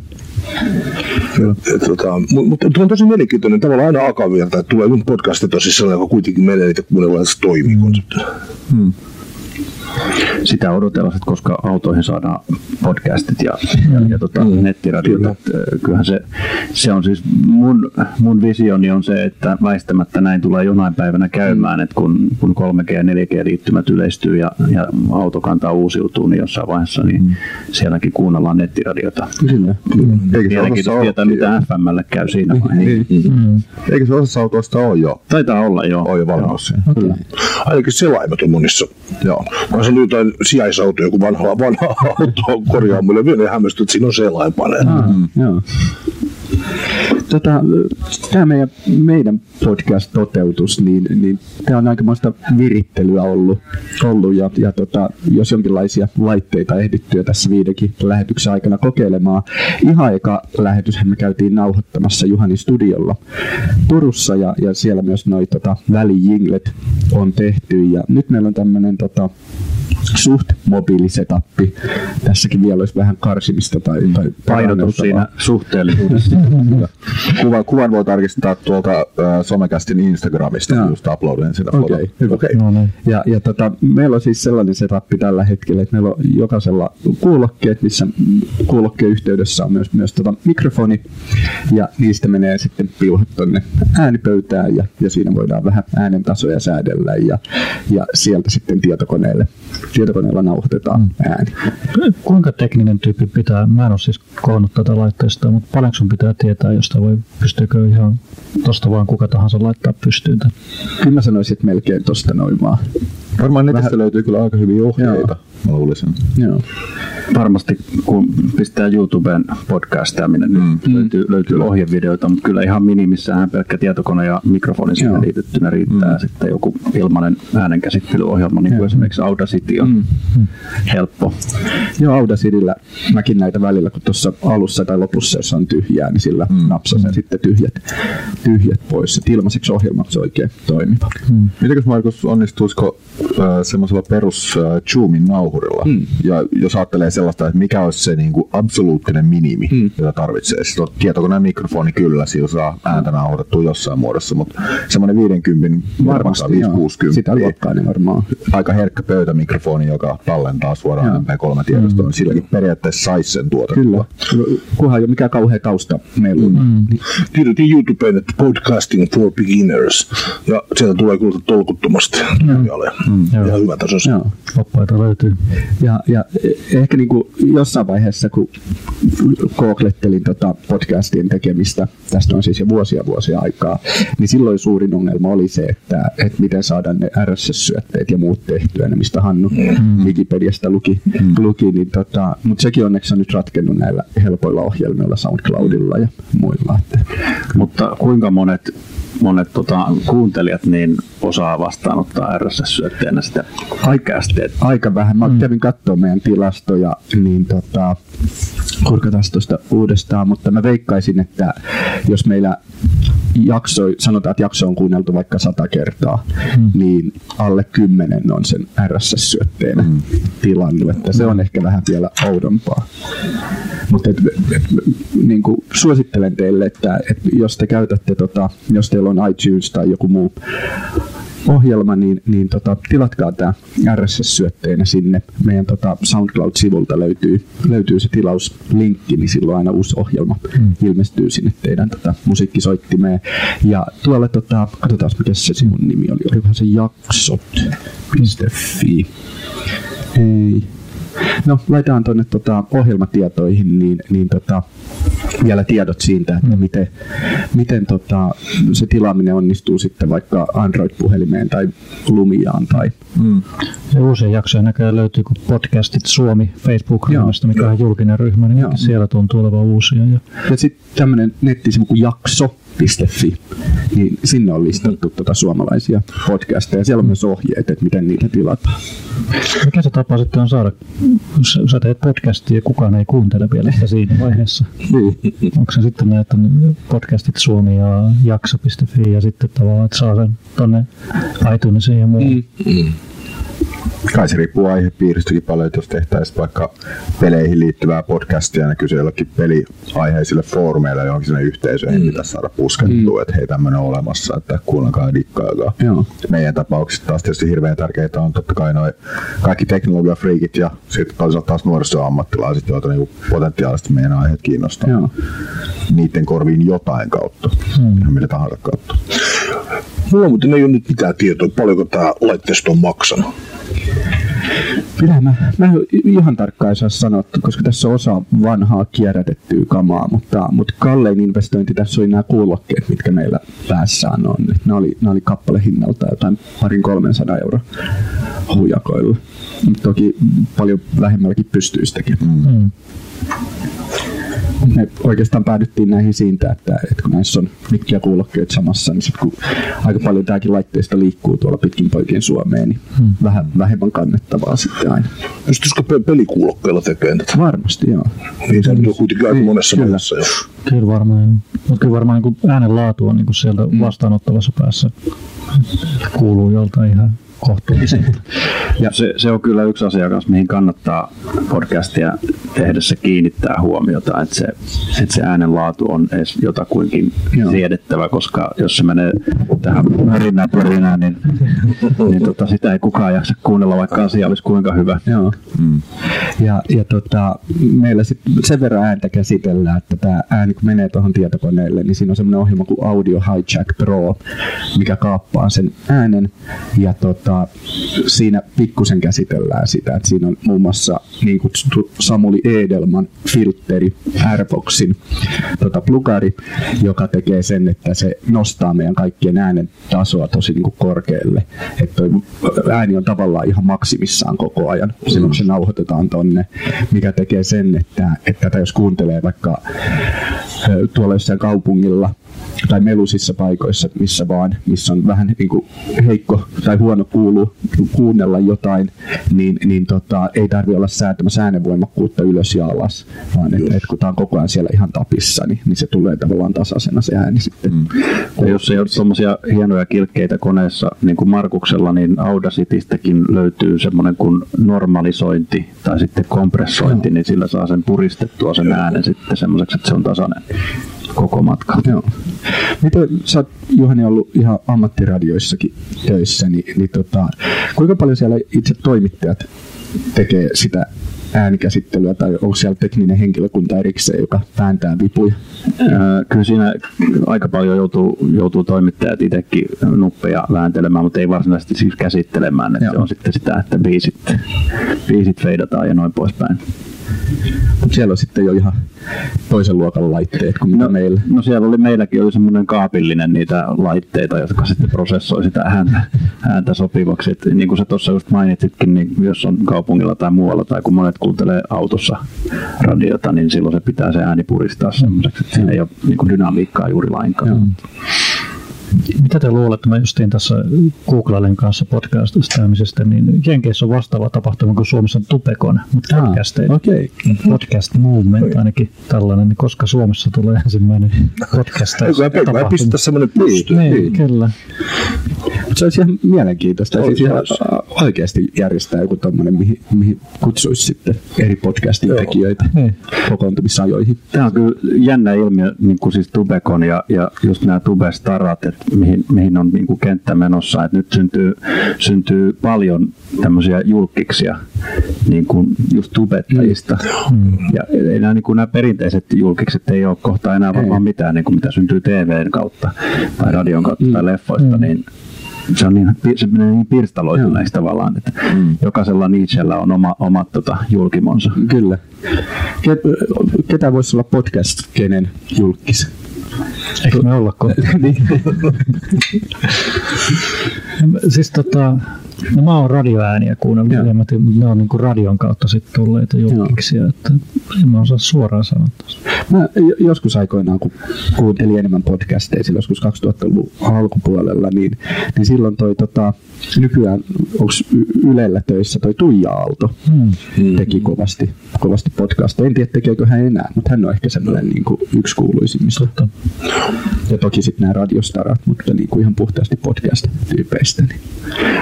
Tota, mutta on tosi mielenkiintoinen tavallaan aina akavilta, että tulee podcasti tosissaan, joka kuitenkin menee niitä kuunnellaan, toimii mm. konseptina. Hmm sitä odotella, että koska autoihin saadaan podcastit ja, ja, ja tota, mm. nettiradiot. Kyllä. Kyllähän se, se on siis mun, mun visioni on se, että väistämättä näin tulee jonain päivänä käymään, että kun, kun 3G ja 4G-liittymät yleistyy ja, ja autokanta uusiutuu, niin jossain vaiheessa niin mm. sielläkin kuunnellaan nettiradiota. Kyllä. Mm. Mielenkiintoista tietää, mitä FMlle käy siinä vaiheessa. Niin. Mm. Eikö se osassa autoista ole jo? Taitaa olla jo. On jo valmius. Kyllä. Ainakin selaimet on monissa. Joo. Mä sanoin jotain sijaisauto, joku vanha, vanha auto korjaamolle, vielä hämmästyt, että siinä on selainpaneeli. Mm, joo. Tota, tämä meidän, meidän podcast-toteutus, niin, niin tämä on aikamoista virittelyä ollut, ollut ja, ja tota, jos jonkinlaisia laitteita ehdittyä tässä viidenkin lähetyksen aikana kokeilemaan. Ihan eka lähetys me käytiin nauhoittamassa Juhani studiolla Turussa ja, ja siellä myös noin tota, välijinglet on tehty ja nyt meillä on tämmöinen tota, suht mobiilisetappi. Tässäkin vielä olisi vähän karsimista tai, tai painotus siinä suhteellisuudessa. Kuvan, kuvan voi tarkistaa tuolta äh, somekästin Instagramista, ja. just uploadin sitä okay, hyvä. Okay. No, niin. Ja, ja tota, meillä on siis sellainen setappi tällä hetkellä, että meillä on jokaisella kuulokkeet, missä kuulokkeen yhteydessä on myös, myös tota mikrofoni, ja niistä menee sitten piuhat tuonne äänipöytään, ja, ja siinä voidaan vähän äänen tasoja säädellä, ja, ja sieltä sitten tietokoneelle tietokoneella nauhoitetaan mm. ääni. Kuinka tekninen tyyppi pitää, mä en ole siis koonnut tätä laitteesta, mutta paljonko sun pitää tietää, josta voi, pystyykö ihan tosta vaan kuka tahansa laittaa pystyyn? Kyllä mä sanoisin, että melkein tosta noin vaan. Varmaan netistä Vähän... löytyy kyllä aika hyviä ohjeita, Joo. mä luulisin. Joo. Varmasti kun pistää YouTubeen podcastaaminen, niin mm. löytyy, löytyy kyllä. ohjevideoita, mutta kyllä ihan minimissään pelkkä tietokone ja mikrofoni sinne liitettynä riittää. Mm. Sitten joku ilmainen äänenkäsittelyohjelma, niin kuin esimerkiksi Audacity on mm. helppo. Joo, Audacityllä mäkin näitä välillä, kun tuossa alussa tai lopussa, jos on tyhjää, niin sillä mm. napsasen mm. sitten tyhjät, tyhjät pois. Et ilmaiseksi ohjelmaksi oikein toimiva. Mm. Mitäkös Markus, onnistuisiko semmoisella perus Zoomin nauhurilla? Mm. Ja jos ajattelee sellaista, että mikä olisi se niin kuin absoluuttinen minimi, mm. jota tarvitsee. Siis on tietokoneen mikrofoni kyllä, sillä saa ääntä nauhoitettua jossain muodossa, mutta semmoinen 50, varmasti 60. Sitä luokkainen varmaan. Aika herkkä pöytämikrofoni, joka tallentaa suoraan MP3-tiedostoon, mm. silläkin periaatteessa saisi sen tuotettua. Kyllä, kunhan ei ole mikään kauhea tausta meillä. Mm. Kirjoitin YouTubeen, että podcasting for beginners, ja sieltä tulee kyllä tolkuttomasti. Mm. Mm. Ja hyvä taso. Oppaita löytyy. Ja, ja ehkä niin kuin jossain vaiheessa, kun googlettelin tota podcastien tekemistä, tästä on siis jo vuosia vuosia aikaa, niin silloin suurin ongelma oli se, että, että miten saadaan ne RSS-syötteet ja muut tehtyä, ne mistä Hannu mm. Wikipediasta luki, mm. luki niin tota, mutta sekin onneksi on nyt ratkennut näillä helpoilla ohjelmilla, SoundCloudilla ja muilla. Että. Mutta kuinka monet monet tota, kuuntelijat niin osaa vastaanottaa RSS-syötteenä sitä aikaasti. Aika vähän. Mä mm. kävin katsoa meidän tilastoja, niin tota, kurkataan tuosta uudestaan, mutta mä veikkaisin, että jos meillä jakso, sanotaan, että jakso on kuunneltu vaikka sata kertaa, mm. niin alle kymmenen on sen RSS-syötteenä mm. tilannut, että se on ehkä vähän vielä oudompaa. Mutta niin suosittelen teille, että et jos te käytätte, tota, jos teillä on iTunes tai joku muu ohjelma, niin, niin tota, tilatkaa tämä RSS-syötteenä sinne. Meidän tota, SoundCloud-sivulta löytyy, löytyy se tilauslinkki, niin silloin aina uusi ohjelma mm. ilmestyy sinne teidän tota, musiikkisoittimeen. Ja tuolla, tota, katsotaan mikä se sinun nimi oli, olikohan se jaksot.fi. Ei. No, laitetaan tuonne tota, ohjelmatietoihin niin, niin tota, vielä tiedot siitä, että mm. miten, miten tota, se tilaaminen onnistuu sitten vaikka Android-puhelimeen tai Lumiaan. Tai... Mm. Ja uusia jaksoja näköjään löytyy kuin podcastit Suomi Facebook-ryhmästä, mikä on julkinen ryhmä, niin Joo. siellä tuntuu olevan uusia. Ja, ja sitten tämmöinen nettisivu kuin jakso, Fi, niin sinne on listattu tuota suomalaisia podcasteja. Siellä on myös ohjeet, että miten niitä tilataan. Mikä se tapa sitten on saada, sä teet podcastia ja kukaan ei kuuntele vielä sitä siinä vaiheessa. niin. Onko se sitten näitä podcastit Suomi ja jakso.fi ja sitten tavallaan, että saa sen tonne iTunesiin ja muuhun. Mm. Mm kai se riippuu aihepiiristäkin paljon, että jos tehtäisiin vaikka peleihin liittyvää podcastia, niin kyse jollakin peliaiheisille foorumeille johonkin sinne yhteisöihin mm. pitäisi saada puskettua, mm. että hei tämmöinen on olemassa, että kuunnelkaa dikkaakaan. Joo. Meidän tapauksessa taas tietysti hirveän tärkeää on totta kai noin kaikki teknologiafriikit ja sitten toisaalta taas nuorisoammattilaiset, joita niinku potentiaalisesti meidän aiheet kiinnostaa. Joo. Niiden korviin jotain kautta, mm. ihan millä tahansa kautta. Mulla muuten ei ole nyt mitään tietoa, paljonko tämä laitteisto on maksanut. Kyllä mä, mä ihan tarkkaan saa sanoa, koska tässä on osa vanhaa kierrätettyä kamaa, mutta, mutta kallein investointi tässä oli nämä kuulokkeet, mitkä meillä päässään on. Ne oli, ne oli kappalehinnalta jotain parin 300 euro hujakoilla. Toki paljon vähemmälläkin pystyisi tekemään. Mm me oikeastaan päädyttiin näihin siitä, että, että kun näissä on mikkiä kuulokkeet samassa, niin sit kun aika paljon tämäkin laitteista liikkuu tuolla pitkin poikien Suomeen, niin hmm. vähän vähemmän kannettavaa sitten aina. Pystyisikö pelikuulokkeilla tekemään tätä? Varmasti, joo. Niin se on kuitenkin aika niin, monessa kyllä. mielessä jo. Kyllä varmaan, mutta kyllä varmaan niin äänen laatu on niin sieltä hmm. vastaanottavassa päässä kuuluu joltain ihan kohtuullisen. Ja se, se on kyllä yksi asia, mihin kannattaa podcastia tehdessä kiinnittää huomiota, että se, että se äänenlaatu on edes jotakuinkin Joo. siedettävä, koska jos se menee tähän mörinään pörinään, niin, niin tota, sitä ei kukaan jaksa kuunnella, vaikka asia olisi kuinka hyvä. Joo. Mm. Ja, ja tota, meillä sit sen verran ääntä käsitellään, että tämä ääni kun menee tuohon tietokoneelle, niin siinä on semmoinen ohjelma kuin Audio Hijack Pro, mikä kaappaa sen äänen ja tota, tota, siinä pikkusen käsitellään sitä, että siinä on muun muassa niin kutsuttu Samuli Edelman filteri Airboxin tota, plugari, joka tekee sen, että se nostaa meidän kaikkien äänen tasoa tosi niin kuin korkealle. Että ääni on tavallaan ihan maksimissaan koko ajan silloin, kun se nauhoitetaan tonne, mikä tekee sen, että, että tätä jos kuuntelee vaikka tuolla jossain kaupungilla tai melusissa paikoissa, missä vaan, missä on vähän niin kuin heikko tai huono kuulu, kuunnella jotain, niin, niin tota, ei tarvitse olla säätämässä äänenvoimakkuutta ylös ja alas, vaan että et kun tämä on koko ajan siellä ihan tapissa, niin, niin se tulee tavallaan tasaisena se ääni sitten. Mm. Ja jos ei ole tuommoisia hienoja kilkkeitä koneessa, niin kuin Markuksella, niin Audacitystäkin löytyy semmoinen kuin normalisointi tai sitten kompressointi, no. niin sillä saa sen puristettua sen äänen sitten semmoiseksi, että se on tasainen koko matka. Joo. Miten sä oot Juhani ollut ihan ammattiradioissakin töissä, niin, niin tota, kuinka paljon siellä itse toimittajat tekee sitä äänikäsittelyä tai onko siellä tekninen henkilökunta erikseen, joka vääntää vipuja? Kyllä siinä aika paljon joutuu, joutuu toimittajat itsekin nuppeja vääntelemään, mutta ei varsinaisesti siis käsittelemään. Että se on sitten sitä, että biisit, biisit feidataan ja noin poispäin. Siellä on sitten jo ihan toisen luokan laitteet kuin mitä no, meillä. No siellä oli meilläkin oli semmoinen kaapillinen niitä laitteita, jotka sitten prosessoi sitä ääntä, ääntä sopivaksi. Et niin kuin sä tuossa just mainitsitkin, niin jos on kaupungilla tai muualla tai kun monet kuuntelee autossa radiota, niin silloin se pitää se ääni puristaa semmoiseksi, että siinä ei ole niin kuin dynamiikkaa juuri lainkaan. Joo. Mitä te luulette, mä justiin tässä Googlailin kanssa podcastistamisesta, niin Jenkeissä on vastaava tapahtuma kuin Suomessa on Tupekon, mutta ah. Okay. Podcast movement ainakin tällainen, niin koska Suomessa tulee ensimmäinen (laughs) podcast tapahtuma. Eikö pistää semmoinen pystyyn. Niin, niin, kyllä. Se olisi ihan mielenkiintoista. Olisi, Olisi ihan olisi. ä, oikeasti järjestää joku tommonen, mihin, mihin kutsuisi sitten eri podcastin Joo. tekijöitä Niin. kokoontumisajoihin. Tämä on kyllä jännä ilmiö, niin kuin siis Tubekon ja, ja just nämä Tube-starat, että mihin, mihin on niin kuin kenttä menossa. Että nyt syntyy, syntyy paljon tämmöisiä julkiksia niin kuin just tubettajista. Mm. Ja ei nämä, niin kuin nämä perinteiset julkikset ei ole kohta enää varmaan mitään, niin kuin mitä syntyy TVn kautta tai radion kautta mm. tai leffoista, mm. niin se on niin, se menee niin pirstaloituneeksi tavallaan, että mm. jokaisella nichellä on oma, omat tota, julkimonsa. Kyllä. Ket, ketä voisi olla podcast, kenen julkis? Eikö me olla kohta? (laughs) siis tota, no mä oon radioääniä kuunnellut ja mä ne on niinku radion kautta sitten tulleita julkiksia, että en mä osaa suoraan sanoa tässä. Mä jo- joskus aikoinaan, kun kuuntelin enemmän podcasteja, silloin joskus 2000-luvun alkupuolella, niin, niin silloin toi tota, nykyään, onko Ylellä töissä toi Tuija Aalto, Hmm. teki kovasti, kovasti podcasteja. En tiedä, tekeekö hän enää, mutta hän on ehkä semmoinen niin kuin yksi kuuluisimmista. Totta. Ja toki sitten nämä radiostarat, mutta niin kuin ihan puhtaasti podcast-tyypeistä. Niin.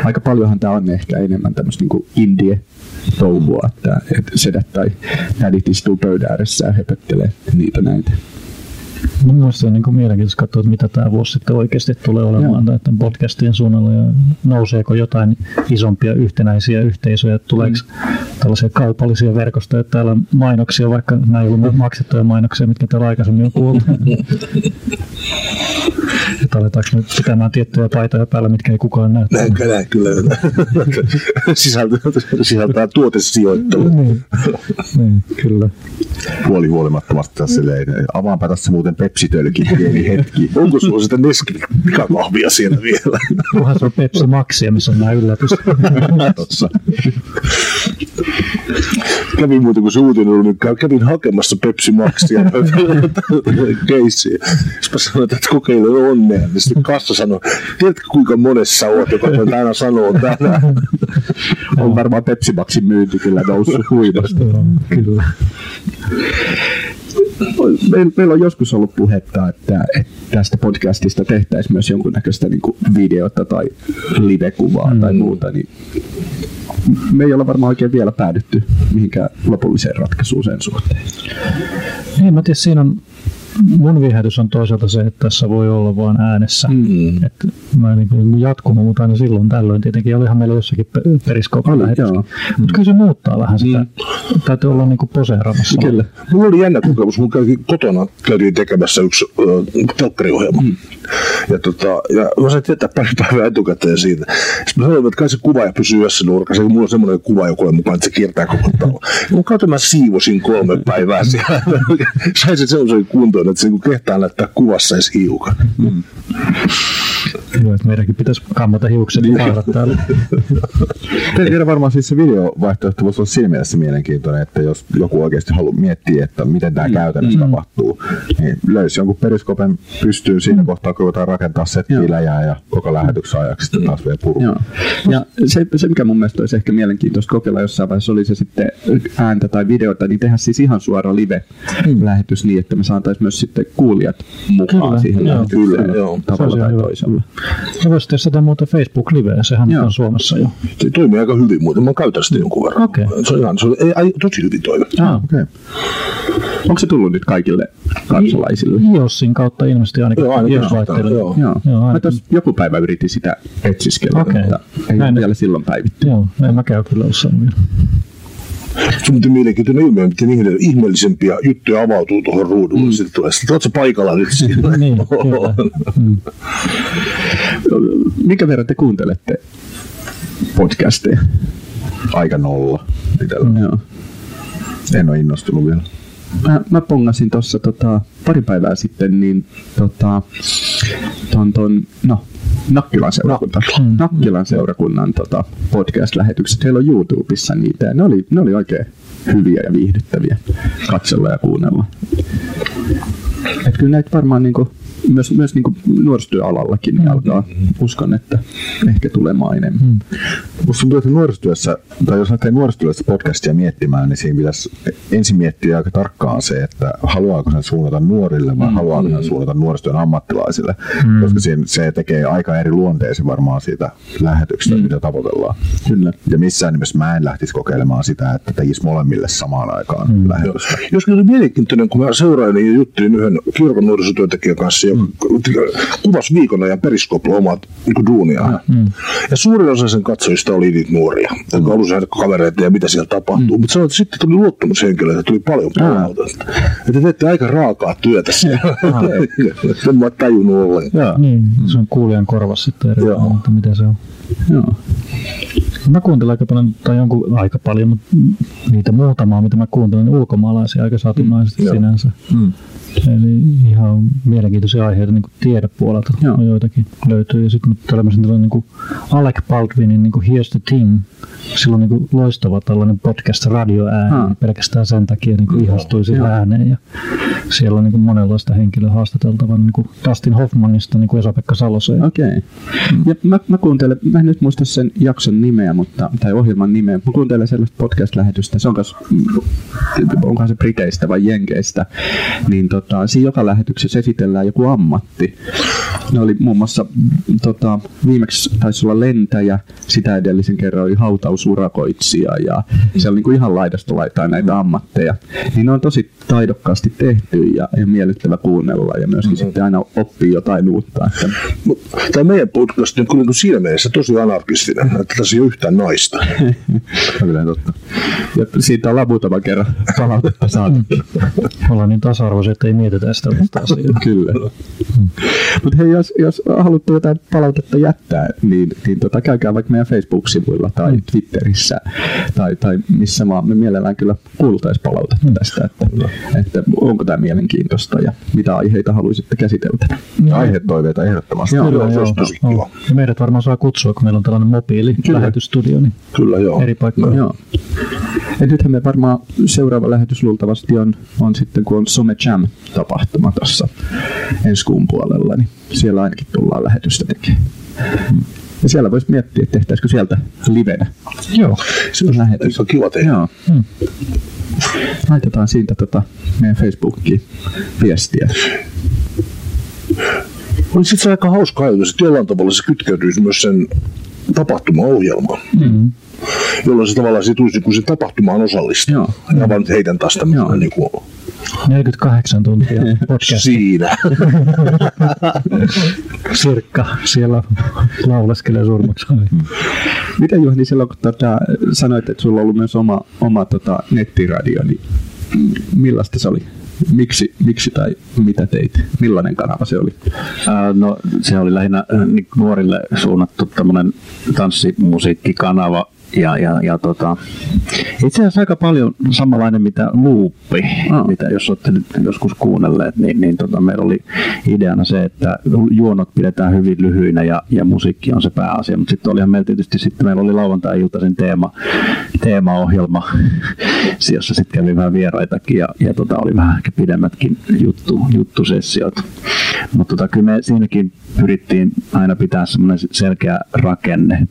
Aika paljonhan tämä on ehkä enemmän tämmöistä niin indie touhua, että, että sedät tai tädit istuu pöydän ääressä ja höpöttelee niitä näitä. On niin mielenkiintoista katsoa, että mitä tämä vuosi sitten oikeasti tulee olemaan näiden podcastien suunnalla ja nouseeko jotain isompia yhtenäisiä yhteisöjä, tuleeko tällaisia kaupallisia verkostoja, että täällä on mainoksia, vaikka nämä ei ollut maksettuja mainoksia, mitkä täällä aikaisemmin on kuultu. (laughs) että aletaanko nyt pitämään tiettyjä paitoja päällä, mitkä ei kukaan näe. Näin, näin kyllä. (laughs) sisältää, sisältää tuotesijoittelua. Niin, niin, kyllä. Puoli huolimattomasti tässä silleen, avaanpa tässä muuten Pepsi-tölkin pieni hetki. Onko sulla sitä Nesquik pikakahvia siellä vielä? Kunhan se on Pepsi Maxia, missä on nämä yllätys. Kävin muuten, kun se uutinen oli, niin kävin hakemassa Pepsi Maxia keissiä. Sitten sanoin, että kokeile onnea. Niin sitten kassa sanoi, tiedätkö kuinka monessa oot, joka toi aina sanoo tänään. On varmaan Pepsi Maxin myynti kyllä noussut huimasti. Joo, kyllä. Meillä, meillä on joskus ollut puhetta, että, että tästä podcastista tehtäisiin myös jonkunnäköistä niin kuin videota tai live-kuvaa mm. tai muuta, niin me ei olla varmaan oikein vielä päädytty mihinkään lopulliseen ratkaisuun sen suhteen. Niin, mä tiedän, siinä on, mun viehätys on toisaalta se, että tässä voi olla vain äänessä. Mm. Että mä en niin jatkunut, mutta aina silloin tällöin tietenkin olihan meillä jossakin pe- periskoopin Oli, lähetys. joo. Mutta kyllä se muuttaa vähän sitä. Täytyy olla niin poseeraamassa. Kyllä. Mulla oli jännä kokemus. Mun käytiin kotona käytiin tekemässä yksi äh, telkkariohjelma. Mm. Ja, tota, ja mä sain tietää pari päivää etukäteen siitä. Sitten mä sanoin, että kai se kuva ja pysyy yhdessä nurkassa. Mulla on semmoinen kuva, joka on mukaan, että se kiertää koko talon. Ja mun kautta mä siivosin kolme päivää siellä. (laughs) Sain sen semmoisen kuntoon, että se niinku kehtaa näyttää kuvassa edes hiukan. Mm. Joo, että meidänkin pitäisi kammata hiukset ja kaada täällä. Tiedä varmaan siis se videovaihtoehto voisi olla siinä mielessä mielenkiintoinen, että jos joku oikeasti haluaa miettiä, että miten tämä käytännössä tapahtuu, niin löysi jonkun periskopen pystyyn siinä kohtaa, kun ruvetaan rakentaa settiläjää ja koko lähetyksen ajaksi sitten taas vielä puru. Joo. Ja se, se, mikä mun mielestä olisi ehkä mielenkiintoista kokeilla jossain vaiheessa, oli se sitten ääntä tai videota, niin tehdä siis ihan suora live-lähetys niin, että me saataisiin myös sitten kuulijat mukaan Kyllä, siihen joo. lähetykseen Kyllä, joo. Tavalla olisi tai hyvä. toisella. Ja voisi testata muuten Facebook-liveä, sehän Joo. on Suomessa jo. Se toimii aika hyvin muuten. Mä käytän sitä jonkun verran. Okei. Se on ihan, se on, ei, ai, tosi hyvin toimi. Ah, okay. Onko se tullut nyt kaikille kansalaisille? iOSin kautta ilmeisesti ainakin Joo, ainakin. Joo. Joo. Joo, Mä ainakin. tos joku päivä yritin sitä etsiskellä, Okei. mutta ei Näin. vielä silloin päivitty. Joo, en mäkään ole kyllä osannut vielä. Se on mielenkiintoinen ilmiö, miten ihme- ihmeellisempiä juttuja avautuu tuohon ruudulle. Mm. Sitten tulee, sitten ootko paikalla nyt (laughs) siinä? Niin. Mm. (laughs) Mikä verran te kuuntelette podcasteja? Aika nolla. Joo. En ole innostunut vielä. Mä, mä pongasin tuossa tota, pari päivää sitten niin tota, ton, ton, no, Nakkilan seurakunta. Nakkilan seurakunnan tota, podcast-lähetykset. Heillä on YouTubessa niitä ja ne oli, ne oli oikein hyviä ja viihdyttäviä katsella ja kuunnella. Et kyllä näitä varmaan niinku myös, myös niin kuin nuorisotyöalallakin niin alkaa, uskon, että ehkä tulemaan enemmän. Mm. Musta tuntuu, että nuorisotyössä, tai jos lähtee nuorisotyössä podcastia miettimään, niin siinä pitäisi ensin miettiä aika tarkkaan se, että haluaako sen suunnata nuorille vai mm. haluaako sen suunnata nuorisotyön ammattilaisille, mm. koska siinä, se tekee aika eri luonteisen varmaan siitä lähetyksestä, mm. mitä tavoitellaan. Kyllä. Ja missään nimessä mä en lähtisi kokeilemaan sitä, että tekisi molemmille samaan aikaan mm. lähetystä. Joskin oli mielenkiintoinen, kun mä seurailin ja juttelin yhden kirkon nuorisotyöntekijän kanssa, joka kuvasi viikon ajan periskopilla omaa niin duunia. Mm. Ja suurin osa sen katsojista oli niitä nuoria, jotka halusivat nähdä kavereita ja mitä siellä tapahtuu. Mm. Mutta sanoin, että sitten tuli luottamushenkilöitä, tuli paljon palautetta. Että te teette aika raakaa työtä siellä. (laughs) en mä tajunnut ollenkaan. Niin, se on kuulijan korvassa sitten eri mutta mitä se on. Joo. Mä kuuntelen aika paljon, tai jonkun aika paljon, mutta niitä muutamaa, mitä mä kuuntelen, niin ulkomaalaisia aika satunnaisesti mm, sinänsä. Mm. Eli ihan mielenkiintoisia aiheita niin tiedepuolelta Joo. joitakin löytyy. Ja sitten tällaisen niin kuin Alec Baldwinin niin Here's the Thing. Sillä on niin loistava tällainen podcast radioääni ha. pelkästään sen takia niin kuin ihastui siihen ääneen. Ja siellä on niin monenlaista henkilöä haastateltavana niin kuin Dustin Hoffmanista niin kuin Esa-Pekka Saloseen. Okei. Okay. Ja mä, mä, kuuntelen, mä en nyt muista sen jakson nimeä, mutta, tai ohjelman nimeä. Mä kuuntelen sellaista podcast-lähetystä. Se on kas, onkohan se Briteistä vai Jenkeistä. Niin tota, siinä joka lähetyksessä esitellään joku ammatti. Ne oli muun muassa tota, viimeksi taisi olla lentäjä, sitä edellisen kerran oli hautausurakoitsija ja se oli niin kuin ihan laidasta laitaa näitä ammatteja. Niin ne on tosi taidokkaasti tehty ja, ja miellyttävä kuunnella ja myöskin mm-hmm. sitten aina oppii jotain uutta. Että... Tämä meidän podcast on niin siinä mielessä tosi anarkistinen, että tässä ei ole yhtään naista. (laughs) Kyllä totta. Ja siitä on muutaman kerran palautetta saatu. Ollaan niin tasa-arvoisia, että ei mietitä sitä asiaa. (laughs) Kyllä. Mutta hei, jos, jos haluatte jotain palautetta jättää, niin, niin tota, käykää vaikka meidän Facebook-sivuilla tai mm. Twitterissä tai, tai missä vaan. Me mielellään kyllä kuultaisiin palautetta tästä, että, että onko tämä mielenkiintoista ja mitä aiheita haluaisitte käsiteltävä. No. Aihetoiveita ehdottomasti. Joo, joo, joo, joo. Ja meidät varmaan saa kutsua, kun meillä on tällainen mobiili lähetystudio, niin kyllä, joo. eri paikkoja. Joo. Ja nythän me varmaan seuraava lähetys luultavasti on, on sitten, kun on Some Jam-tapahtuma tuossa ensi kuun puolella, niin siellä ainakin tullaan lähetystä tekemään. Ja siellä voisi miettiä, että tehtäisikö sieltä livenä. Joo. Se on lähetys. On kiva tehdä. Joo. Hmm. Laitetaan siitä tota meidän Facebookiin viestiä. Olisi se aika hauska ajatus, että jollain tavalla se kytkeytyisi myös sen tapahtuma-ohjelmaan. Mm-hmm jolloin se tavallaan se tulisi kun se tapahtumaan osallistuu. Joo. Ja vaan heitän taas tämmöinen niin kuin 48 tuntia (laughs) podcast. Siinä. (laughs) Sirkka siellä lauleskelee surmaksi. Mitä Juhani silloin, kun tota, sanoit, että sulla on ollut myös oma, oma tota, nettiradio, niin millaista se oli? Miksi, miksi tai mitä teit? Millainen kanava se oli? Ää, no se oli lähinnä äh, niin nuorille suunnattu tämmöinen tanssimusiikkikanava, ja, ja, ja tota, itse asiassa aika paljon samanlainen mitä luuppi, oh. mitä jos olette nyt joskus kuunnelleet, niin, niin tota, meillä oli ideana se, että juonot pidetään hyvin lyhyinä ja, ja musiikki on se pääasia, mutta sitten olihan meillä tietysti sitten meillä oli lauantai-iltaisin teema, teemaohjelma, (laughs) jossa sitten kävi vähän vieraitakin ja, ja tota, oli vähän ehkä pidemmätkin juttu, juttusessiot. Mutta tota, kyllä me siinäkin pyrittiin aina pitää semmoinen selkeä rakenne,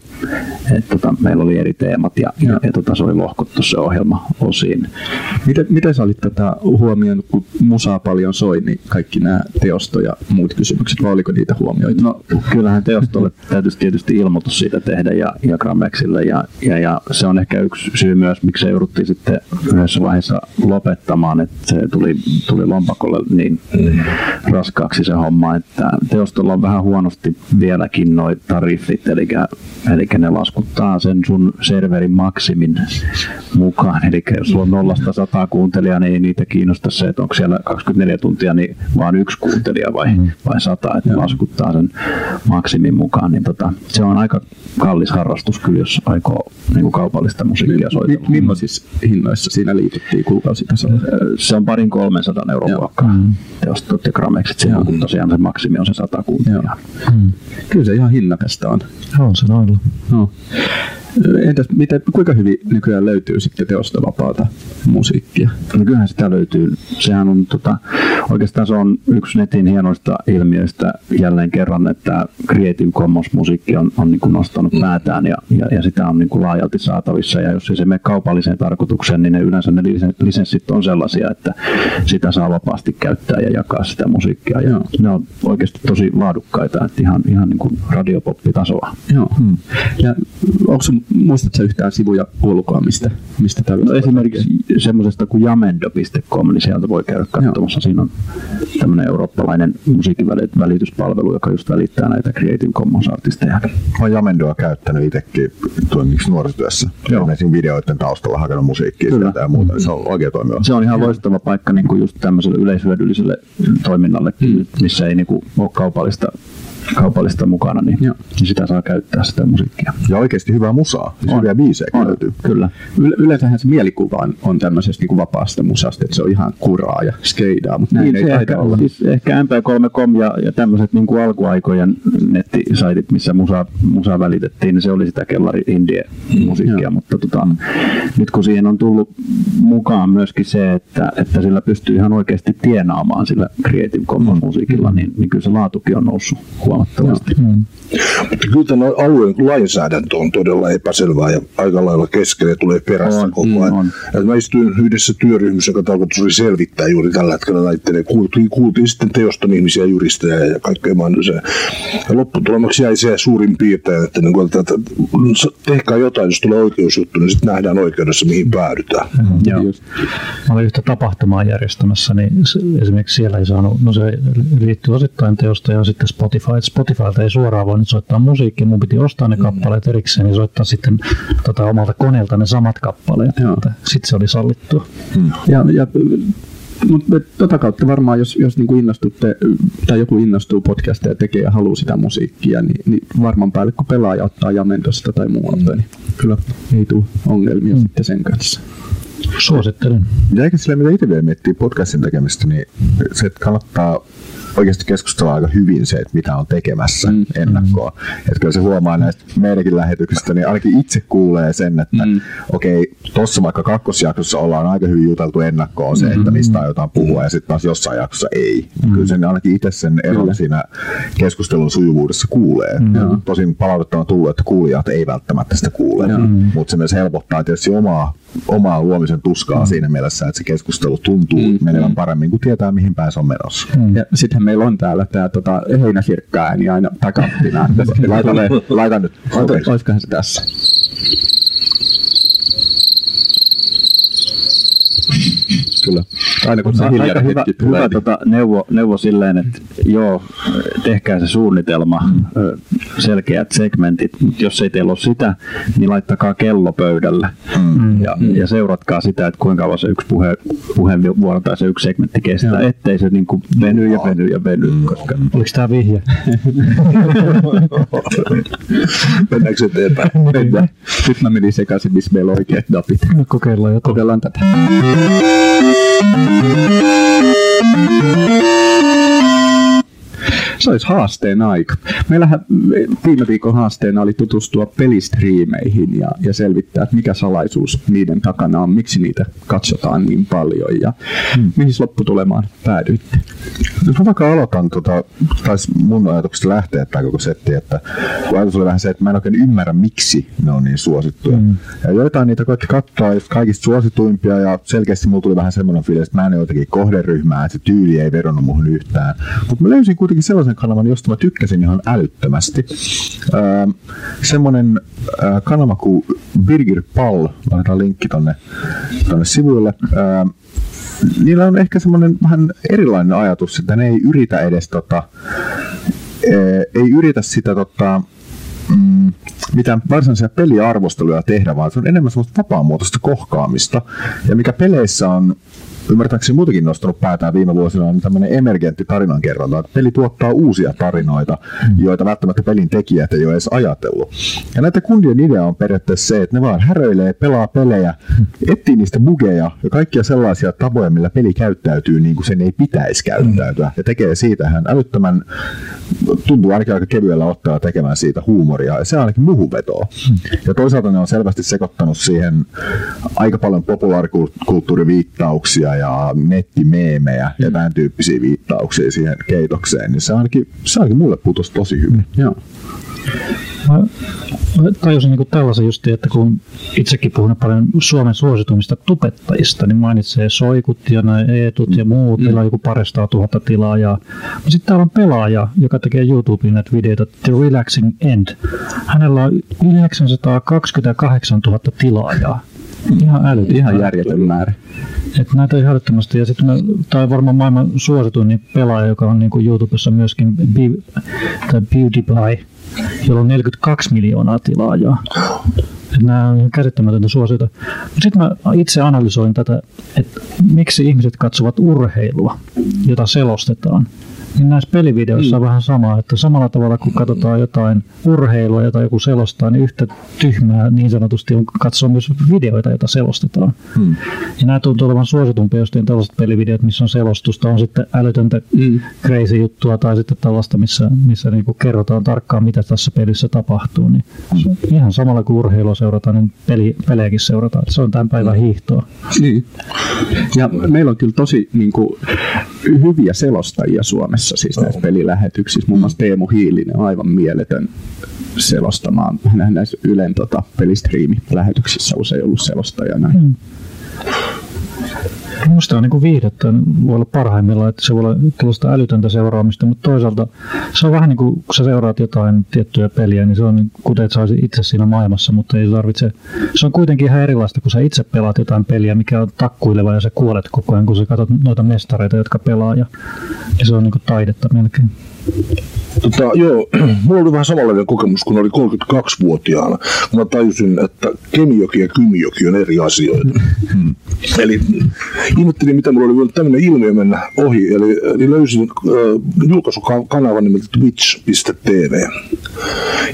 että tota, meillä oli eri teemat ja, ja. ja tota, se oli lohkottu se ohjelma osiin. Miten, miten sä olit tätä huomioinut, kun musaa paljon soi, niin kaikki nämä teosto ja muut kysymykset, vai oliko niitä huomioita? No kyllähän teostolle (laughs) täytyisi tietysti ilmoitus siitä tehdä ja, ja Gramexille ja, ja, ja, se on ehkä yksi syy myös, miksi se jouduttiin sitten yhdessä vaiheessa lopettamaan, että se tuli, tuli lompakolle niin mm. raskaaksi se homma, että teostolla on vähän huonosti vieläkin noin tariffit, eli, eli ne laskuttaa sen sun serverin maksimin mukaan. Eli jos sulla on nollasta sataa kuuntelijaa, niin ei niitä kiinnosta se, että onko siellä 24 tuntia niin vaan yksi kuuntelija vai, mm. vai sata, että laskuttaa sen maksimin mukaan. Niin tota, se on aika kallis harrastus kyllä, jos aikoo niin kuin kaupallista musiikkia soitella. Mi- millaisissa hinnoissa siinä liityttiin kuukausitasolla? Se on parin 300 euron luokkaa teostot ja grameksit. Se on tosiaan se maksimi on se 100 kuuntelijaa. Mm. Kyllä se ihan hinnakasta on. On se noilla. No. Entäs miten, kuinka hyvin nykyään löytyy sitten teosta vapaata musiikkia? No kyllähän sitä löytyy. Sehän on tota, oikeastaan se on yksi netin hienoista ilmiöistä jälleen kerran, että Creative Commons musiikki on, on niin kuin nostanut päätään ja, ja, ja, sitä on niin kuin laajalti saatavissa. Ja jos ei se mene kaupalliseen tarkoitukseen, niin ne yleensä ne lisenssit on sellaisia, että sitä saa vapaasti käyttää ja jakaa sitä musiikkia. Ja ne on oikeasti tosi laadukkaita, että ihan, ihan niin kuin radiopoppitasoa. Joo. Hmm. Ja onko muistatko yhtään sivuja ulkoa, mistä, mistä tällaista no, esimerkiksi semmoisesta kuin jamendo.com, niin sieltä voi käydä katsomassa. Siinä on tämmöinen eurooppalainen musiikin välityspalvelu, joka just välittää näitä Creative Commons-artisteja. Olen Jamendoa käyttänyt itsekin tuonniksi nuorisotyössä. Joo. Esimerkiksi videoiden taustalla hakenut musiikkia Kyllä. sieltä ja muuta. Mm. Se on oikein toimiva. Se on ihan loistava paikka niin kuin just tämmöiselle yleishyödylliselle toiminnalle, mm. missä ei niin kuin, ole kaupallista kaupallista mukana, niin, Joo. niin sitä saa käyttää sitä musiikkia. Ja oikeasti hyvää musaa, siis on. hyviä biisejä on. löytyy. Kyllä. Yle- yleensähän se mielikuva on, on tämmöisestä niin kuin vapaasta musasta, että se on ihan kuraa ja skeidaa, mutta näin niin, ei ehkä, olla. Siis ehkä MP3.com ja, ja tämmöiset niin kuin alkuaikojen nettisaitit, missä musa, musa välitettiin, niin se oli sitä kellari indie musiikkia, mm. mutta tota, nyt kun siihen on tullut mukaan myöskin se, että, että sillä pystyy ihan oikeasti tienaamaan sillä Creative Commons musiikilla, mm. niin, niin kyllä se laatukin on noussut huomattavasti. Mm. Mutta kyllä tämä alueen lainsäädäntö on todella epäselvää ja aika lailla kesken ja tulee perässä on, koko ajan. Mm, on. mä istuin yhdessä työryhmässä, joka tarkoitus oli selvittää juuri tällä hetkellä näiden. Kuultiin, kuultiin sitten teoston ihmisiä, juristeja ja kaikkea mahdollisia. Ja lopputulemaksi jäi se suurin piirtein, että, niin kuin, että, että tehkää jotain, jos tulee oikeusjuttu, niin sitten nähdään oikeudessa, mihin päädytään. Mm, joo. Mä olin yhtä tapahtumaa järjestämässä, niin esimerkiksi siellä ei saanut, no se liittyy osittain teosta ja sitten Spotify Spotifylta ei suoraan voinut soittaa musiikkia, mun piti ostaa ne mm. kappaleet erikseen ja soittaa sitten tota, omalta koneelta ne samat kappaleet. Sitten se oli sallittua. Mm. Ja, ja mutta tota kautta varmaan, jos, jos niinku innostutte, tai joku innostuu podcasteja tekee ja haluaa sitä musiikkia, niin, niin varmaan päälle kun pelaaja ottaa Jamendosta tai muualta, mm. niin kyllä ei tule ongelmia mm. sitten sen kanssa. Suosittelen. Ja eikä sillä, mitä itse vielä miettii podcastin tekemistä, niin se, että kannattaa oikeasti keskustella aika hyvin se, että mitä on tekemässä mm. ennakkoa. Mm. Että kyllä se huomaa näistä meidänkin lähetyksistä, niin ainakin itse kuulee sen, että mm. okei, okay, tuossa vaikka kakkosjaksossa ollaan aika hyvin juteltu ennakkoon se, että mistä aiotaan puhua, ja sitten taas jossain jaksossa ei. Mm. Kyllä sen ainakin itse sen eron siinä keskustelun sujuvuudessa kuulee. Mm. Tosin palautetta on tullut, että kuulijat ei välttämättä sitä kuule, mm. mutta se myös helpottaa tietysti omaa omaa luomisen tuskaa mm. siinä mielessä, että se keskustelu tuntuu mm. menevän paremmin, kun tietää, mihin päin se on menossa. Mm. Ja sittenhän meillä on täällä tämä tota, heinäsirkkä ääni aina takaptina. (laughs) laita, laita nyt. Olisikohan se tässä? Kyllä. Aina kun se aika hyvä, tulee, hyvä tota, neuvo, neuvo silleen, että joo, tehkää se suunnitelma, mm. selkeät segmentit, jos ei teillä ole sitä, niin laittakaa kello pöydälle mm. ja, mm. ja seuratkaa sitä, että kuinka kauan se yksi puhe, puheenvuoro tai se yksi segmentti kestää, joo. ettei se niin kuin veny ja veny ja veny. Mm. Koska... Oliko tämä vihje? (laughs) Mennäänkö eteenpäin? Mennään. Nyt mä menin sekaisin, missä meillä on oikeat napit. No kokeillaan jotain. kobe Se olisi haasteen aika. Meillähän viime viikon haasteena oli tutustua pelistriimeihin ja, ja selvittää, että mikä salaisuus niiden takana on, miksi niitä katsotaan niin paljon ja hmm. mihin lopputulemaan päädyitte. Jos mä vaikka aloitan, tota, taisi mun ajatuksesta lähteä tämä koko setti, että kun ajatus oli vähän se, että mä en oikein ymmärrä, miksi ne on niin suosittuja. Hmm. Ja joitain niitä koitti katsoa just kaikista suosituimpia ja selkeästi mulla tuli vähän semmoinen fiilis, että mä en jotenkin kohderyhmää, että se tyyli ei vedonnut muhun yhtään. Mutta mä löysin kuitenkin sellaisen kanavan, josta mä tykkäsin ihan älyttömästi. Öö, semmoinen öö, kanava kuin Birgir Pall, laitetaan linkki tonne, tonne sivuille. Öö, niillä on ehkä semmoinen vähän erilainen ajatus, että ne ei yritä edes tota, ei yritä sitä tota, mm, mitään varsinaisia peliarvosteluja tehdä, vaan se on enemmän semmoista vapaamuotoista kohkaamista. Ja mikä peleissä on ymmärtääkseni muutenkin nostanut päätään viime vuosina on tämmöinen emergentti tarinankerronta, peli tuottaa uusia tarinoita, joita välttämättä pelin tekijät ei ole edes ajatellut. Ja näiden kundien idea on periaatteessa se, että ne vaan häröilee, pelaa pelejä, etsii niistä bugeja ja kaikkia sellaisia tapoja, millä peli käyttäytyy niin kuin sen ei pitäisi käyttäytyä. Ja tekee siitä hän älyttömän, tuntuu ainakin aika kevyellä ottaa tekemään siitä huumoria. Ja se se ainakin muuhun vetoo. Ja toisaalta ne on selvästi sekoittanut siihen aika paljon populaarikulttuuriviittauksia ja nettimeemejä ja tämän tyyppisiä viittauksia siihen keitokseen, niin se ainakin, se ainakin mulle putosi tosi hyvin. Joo. Mä, mä tajusin niin tällaisen just, että kun itsekin puhun paljon Suomen suosituimmista tubettajista, niin mainitsee Soikut ja näin Eetut ja muut, niillä on joku parista tuhatta tilaajaa. Mutta sitten täällä on pelaaja, joka tekee YouTubeen näitä videoita, The Relaxing End. Hänellä on 928 000 tilaajaa. Ihan älytön. Ihan järjetön määrä. Et näitä ihan älyttömästi. Ja sitten tämä on varmaan maailman suosituin niin pelaaja, joka on niin kuin YouTubessa myöskin Be- tai PewDiePie, jolla on 42 miljoonaa tilaajaa. Et nämä on ihan käsittämätöntä suosiota. Sitten mä itse analysoin tätä, että miksi ihmiset katsovat urheilua, jota selostetaan. Niin näissä pelivideoissa on vähän sama, että samalla tavalla kun katsotaan jotain urheilua, jota joku selostaa, niin yhtä tyhmää niin sanotusti on katsoa myös videoita, joita selostetaan. Hmm. Ja nämä tuntuu olevan suositumpia, jos tällaiset pelivideot, missä on selostusta, on sitten älytöntä hmm. crazy juttua tai sitten tällaista, missä, missä niinku kerrotaan tarkkaan, mitä tässä pelissä tapahtuu. Niin hmm. Ihan samalla kuin urheilua seurataan, niin peli, pelejäkin seurataan. Se on tämän päivän hiihtoa. Niin. Ja meillä on kyllä tosi niin kuin, hyviä selostajia Suomessa siis näissä pelilähetyksissä. Muun muassa Teemu Hiilinen on aivan mieletön selostamaan näissä Ylen tota, pelistriimi-lähetyksissä usein ollut selostajana. Mm. Minusta on niin viihdettä voi olla parhaimmillaan, että se voi olla älytöntä seuraamista, mutta toisaalta se on vähän niin kuin, kun sä seuraat jotain tiettyä peliä, niin se on niin kuten että sä itse siinä maailmassa, mutta ei tarvitse. Se on kuitenkin ihan erilaista, kun sä itse pelaat jotain peliä, mikä on takkuileva ja sä kuolet koko ajan, kun sä katsot noita mestareita, jotka pelaa ja, ja se on niin kuin taidetta melkein. Tota, joo, (clears throat) mulla oli vähän samanlainen kokemus, kun oli 32-vuotiaana. Mä tajusin, että Kemijoki ja Kymijoki on eri asioita. Hmm. Eli ihmettelin, mitä mulla oli voinut tämmöinen ilmiö mennä ohi. Eli, eli löysin äh, julkaisukanavan nimeltä twitch.tv.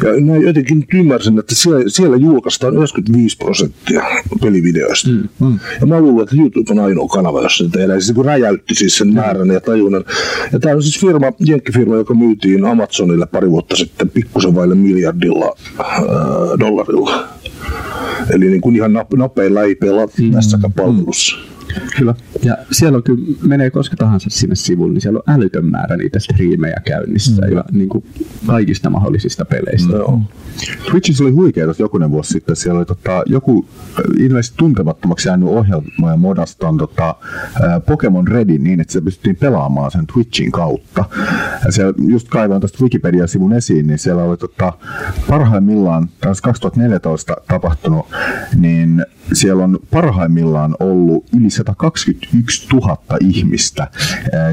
Ja näin jotenkin ymmärsin, että siellä, siellä julkaistaan 95 prosenttia pelivideoista. Hmm. Hmm. Ja mä luulen, että YouTube on ainoa kanava, jossa niitä elää. Siis kun räjäytti siis sen määrän ja tajunnan. Ja tämä on siis firma, jenkkifirma, joka myytiin Amazonille pari vuotta sitten pikkusen vaille miljardilla äh, dollarilla. Eli niin kuin ihan nopeilla ei pelaa mm. tässäkään palvelussa. Mm. Kyllä. Ja siellä on kyllä, menee koska tahansa sinne sivulle, niin siellä on älytön määrä niitä striimejä käynnissä mm. ja niin kuin kaikista mahdollisista peleistä. Mm. Twitchissä oli huikeaa jokunen vuosi sitten. Siellä oli tota, joku äh, ilmeisesti tuntemattomaksi jäänyt ohjelma ja modaston tota, äh, Pokemon Redin niin, että se pystyttiin pelaamaan sen Twitchin kautta. Ja siellä just kaivoin tästä Wikipedia-sivun esiin, niin siellä oli tota, parhaimmillaan, tässä 2014 tapahtunut, niin siellä on parhaimmillaan ollut yli 121 000 ihmistä,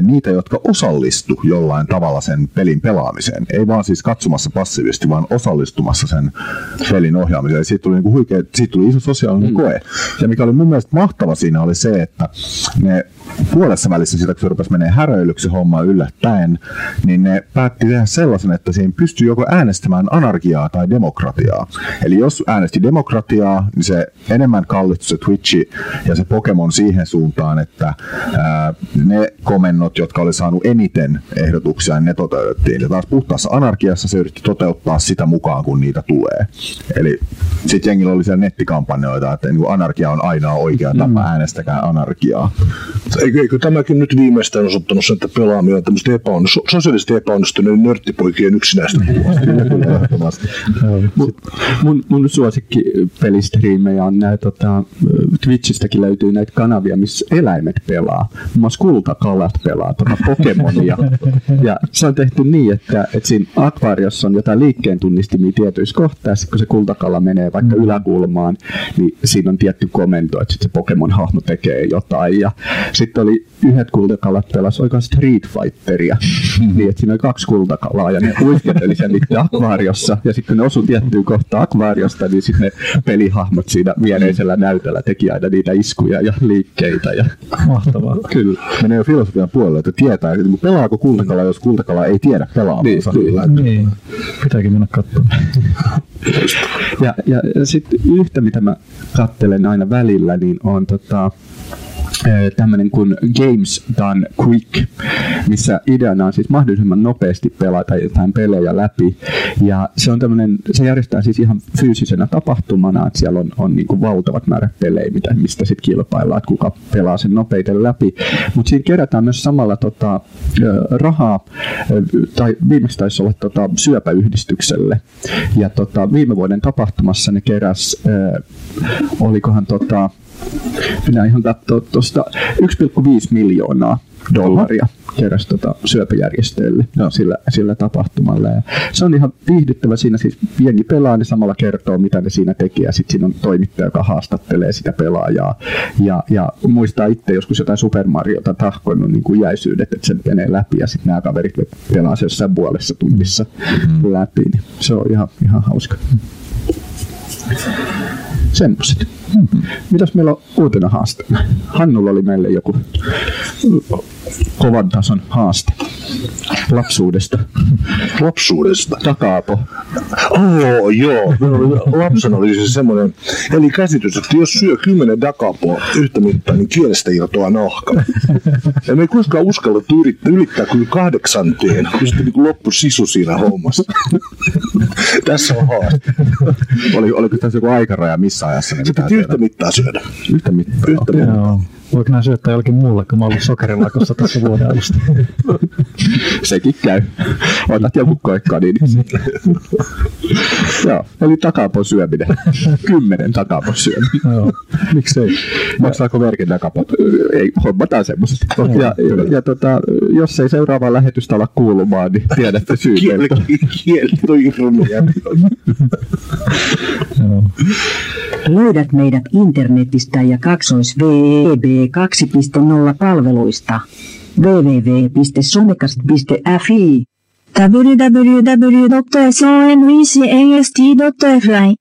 niitä, jotka osallistu jollain tavalla sen pelin pelaamiseen. Ei vaan siis katsomassa passiivisesti, vaan osallistumassa sen pelin ohjaamiseen. Siitä tuli, niinku huikea, siitä tuli iso sosiaalinen mm. koe. Ja mikä oli mun mielestä mahtava siinä oli se, että ne puolessa välissä sitä, kun se rupesi menee häröilyksi homma yllättäen, niin ne päätti tehdä sellaisen, että siinä pystyy joko äänestämään anarkiaa tai demokratiaa. Eli jos äänesti demokratiaa, niin se enemmän kallistui se Twitchi ja se Pokemon siihen suuntaan, että ää, ne komennot, jotka oli saanut eniten ehdotuksia, niin ne toteutettiin. Ja taas puhtaassa anarkiassa se yritti toteuttaa sitä mukaan, kun niitä tulee. Eli sitten jengillä oli siellä nettikampanjoita, että niin anarkia on aina oikea tapa, mm. äänestäkää anarkiaa. Eikö, eikö tämäkin nyt viimeistään osoittanut sen, että pelaaminen on tämmöistä epäonnistu, sosiaalisesti epäonnistuneiden nörttipoikien yksinäistä mun, mun, mun suosikki pelistriimejä on näitä, tota, Twitchistäkin löytyy näitä kanavia, missä eläimet pelaa. Muun muassa kultakalat pelaa tuota Pokemonia. ja se on tehty niin, että, että siinä akvaariossa on jotain liikkeen tunnistimia tietyissä kohtaa, kun se kultakala menee vaikka mm. yläkulmaan, niin siinä on tietty komento, että se Pokemon-hahmo tekee jotain. Ja sitten oli yhdet kultakalat pelas oikein Street Fighteria, niin että siinä oli kaksi kultakalaa ja ne uiskenteli sen itse akvaariossa ja sitten kun ne osui tiettyyn kohtaan akvaariosta, niin sitten ne pelihahmot siinä viereisellä näytöllä teki aina niitä iskuja ja liikkeitä. Ja... Mahtavaa. (laughs) Kyllä. Menee jo filosofian puolelle, että tietää, että pelaako kultakala, jos kultakala ei tiedä pelaamansa. Niin, kyllä. niin. Pitääkin mennä katsomaan. ja, ja, ja sitten yhtä, mitä mä kattelen aina välillä, niin on tota, tämmöinen kuin Games Done Quick, missä ideana on siis mahdollisimman nopeasti pelata jotain pelejä läpi. Ja se on tämmöinen, se järjestää siis ihan fyysisenä tapahtumana, että siellä on, on niin kuin valtavat määrät pelejä, mitä, mistä sitten kilpaillaan, että kuka pelaa sen nopeiten läpi. Mutta siinä kerätään myös samalla tota, rahaa, tai viimeksi taisi olla tota, syöpäyhdistykselle. Ja tota, viime vuoden tapahtumassa ne keräs, äh, olikohan tota, minä ihan katsoa tuosta 1,5 miljoonaa dollaria keräsi tota syöpäjärjestöille no. sillä, sillä tapahtumalla. Ja se on ihan viihdyttävä siinä, siis jengi pelaa, niin samalla kertoo, mitä ne siinä tekee, ja sitten siinä on toimittaja, joka haastattelee sitä pelaajaa. Ja, ja muistaa itse joskus jotain Super Mariota tahkoinut niin kuin jäisyydet, että sen menee läpi, ja sitten nämä kaverit pelaa se jossain puolessa tunnissa mm. läpi. Niin se on ihan, ihan hauska. Semmoiset. Mm-hmm. Mitäs meillä on uutena haasteena? Hannulla oli meille joku kovan tason haaste lapsuudesta. Lapsuudesta? Takaapo. Oh, joo. Lapsena oli siis semmoinen, eli käsitys, että jos syö kymmenen dakapoa yhtä mittaa, niin kielestä irtoaa nahka. Ja me ei koskaan uskallettu yrittää, ylittää kyllä kahdeksanteen, kun sitten niin loppu sisu siinä hommassa. Tässä on haaste. Oli, oliko tässä joku aikaraja missä ajassa? Piti yhtä mittaa syödä. Yhtä mittaa? Yhtä mittaa. Joo. Voiko nämä syöttää jollekin muulle, kun mä ollut sokerilakossa tässä vuoden alusta? Sekin käy. Otat joku koikka, niin. Joo, eli takapon syöminen. Kymmenen takapon syöminen. Joo. Miksei? Maksaako merkin takapot? Ei, hommataan semmoiset. Ja, ja, ja tota, jos ei seuraavaa lähetystä ala kuulumaan, niin tiedätte syyt. Kielto irmia. Löydät meidät internetistä ja kaksois VB 2.0 palveluista. www.somekast.fi www.sonvcast.fi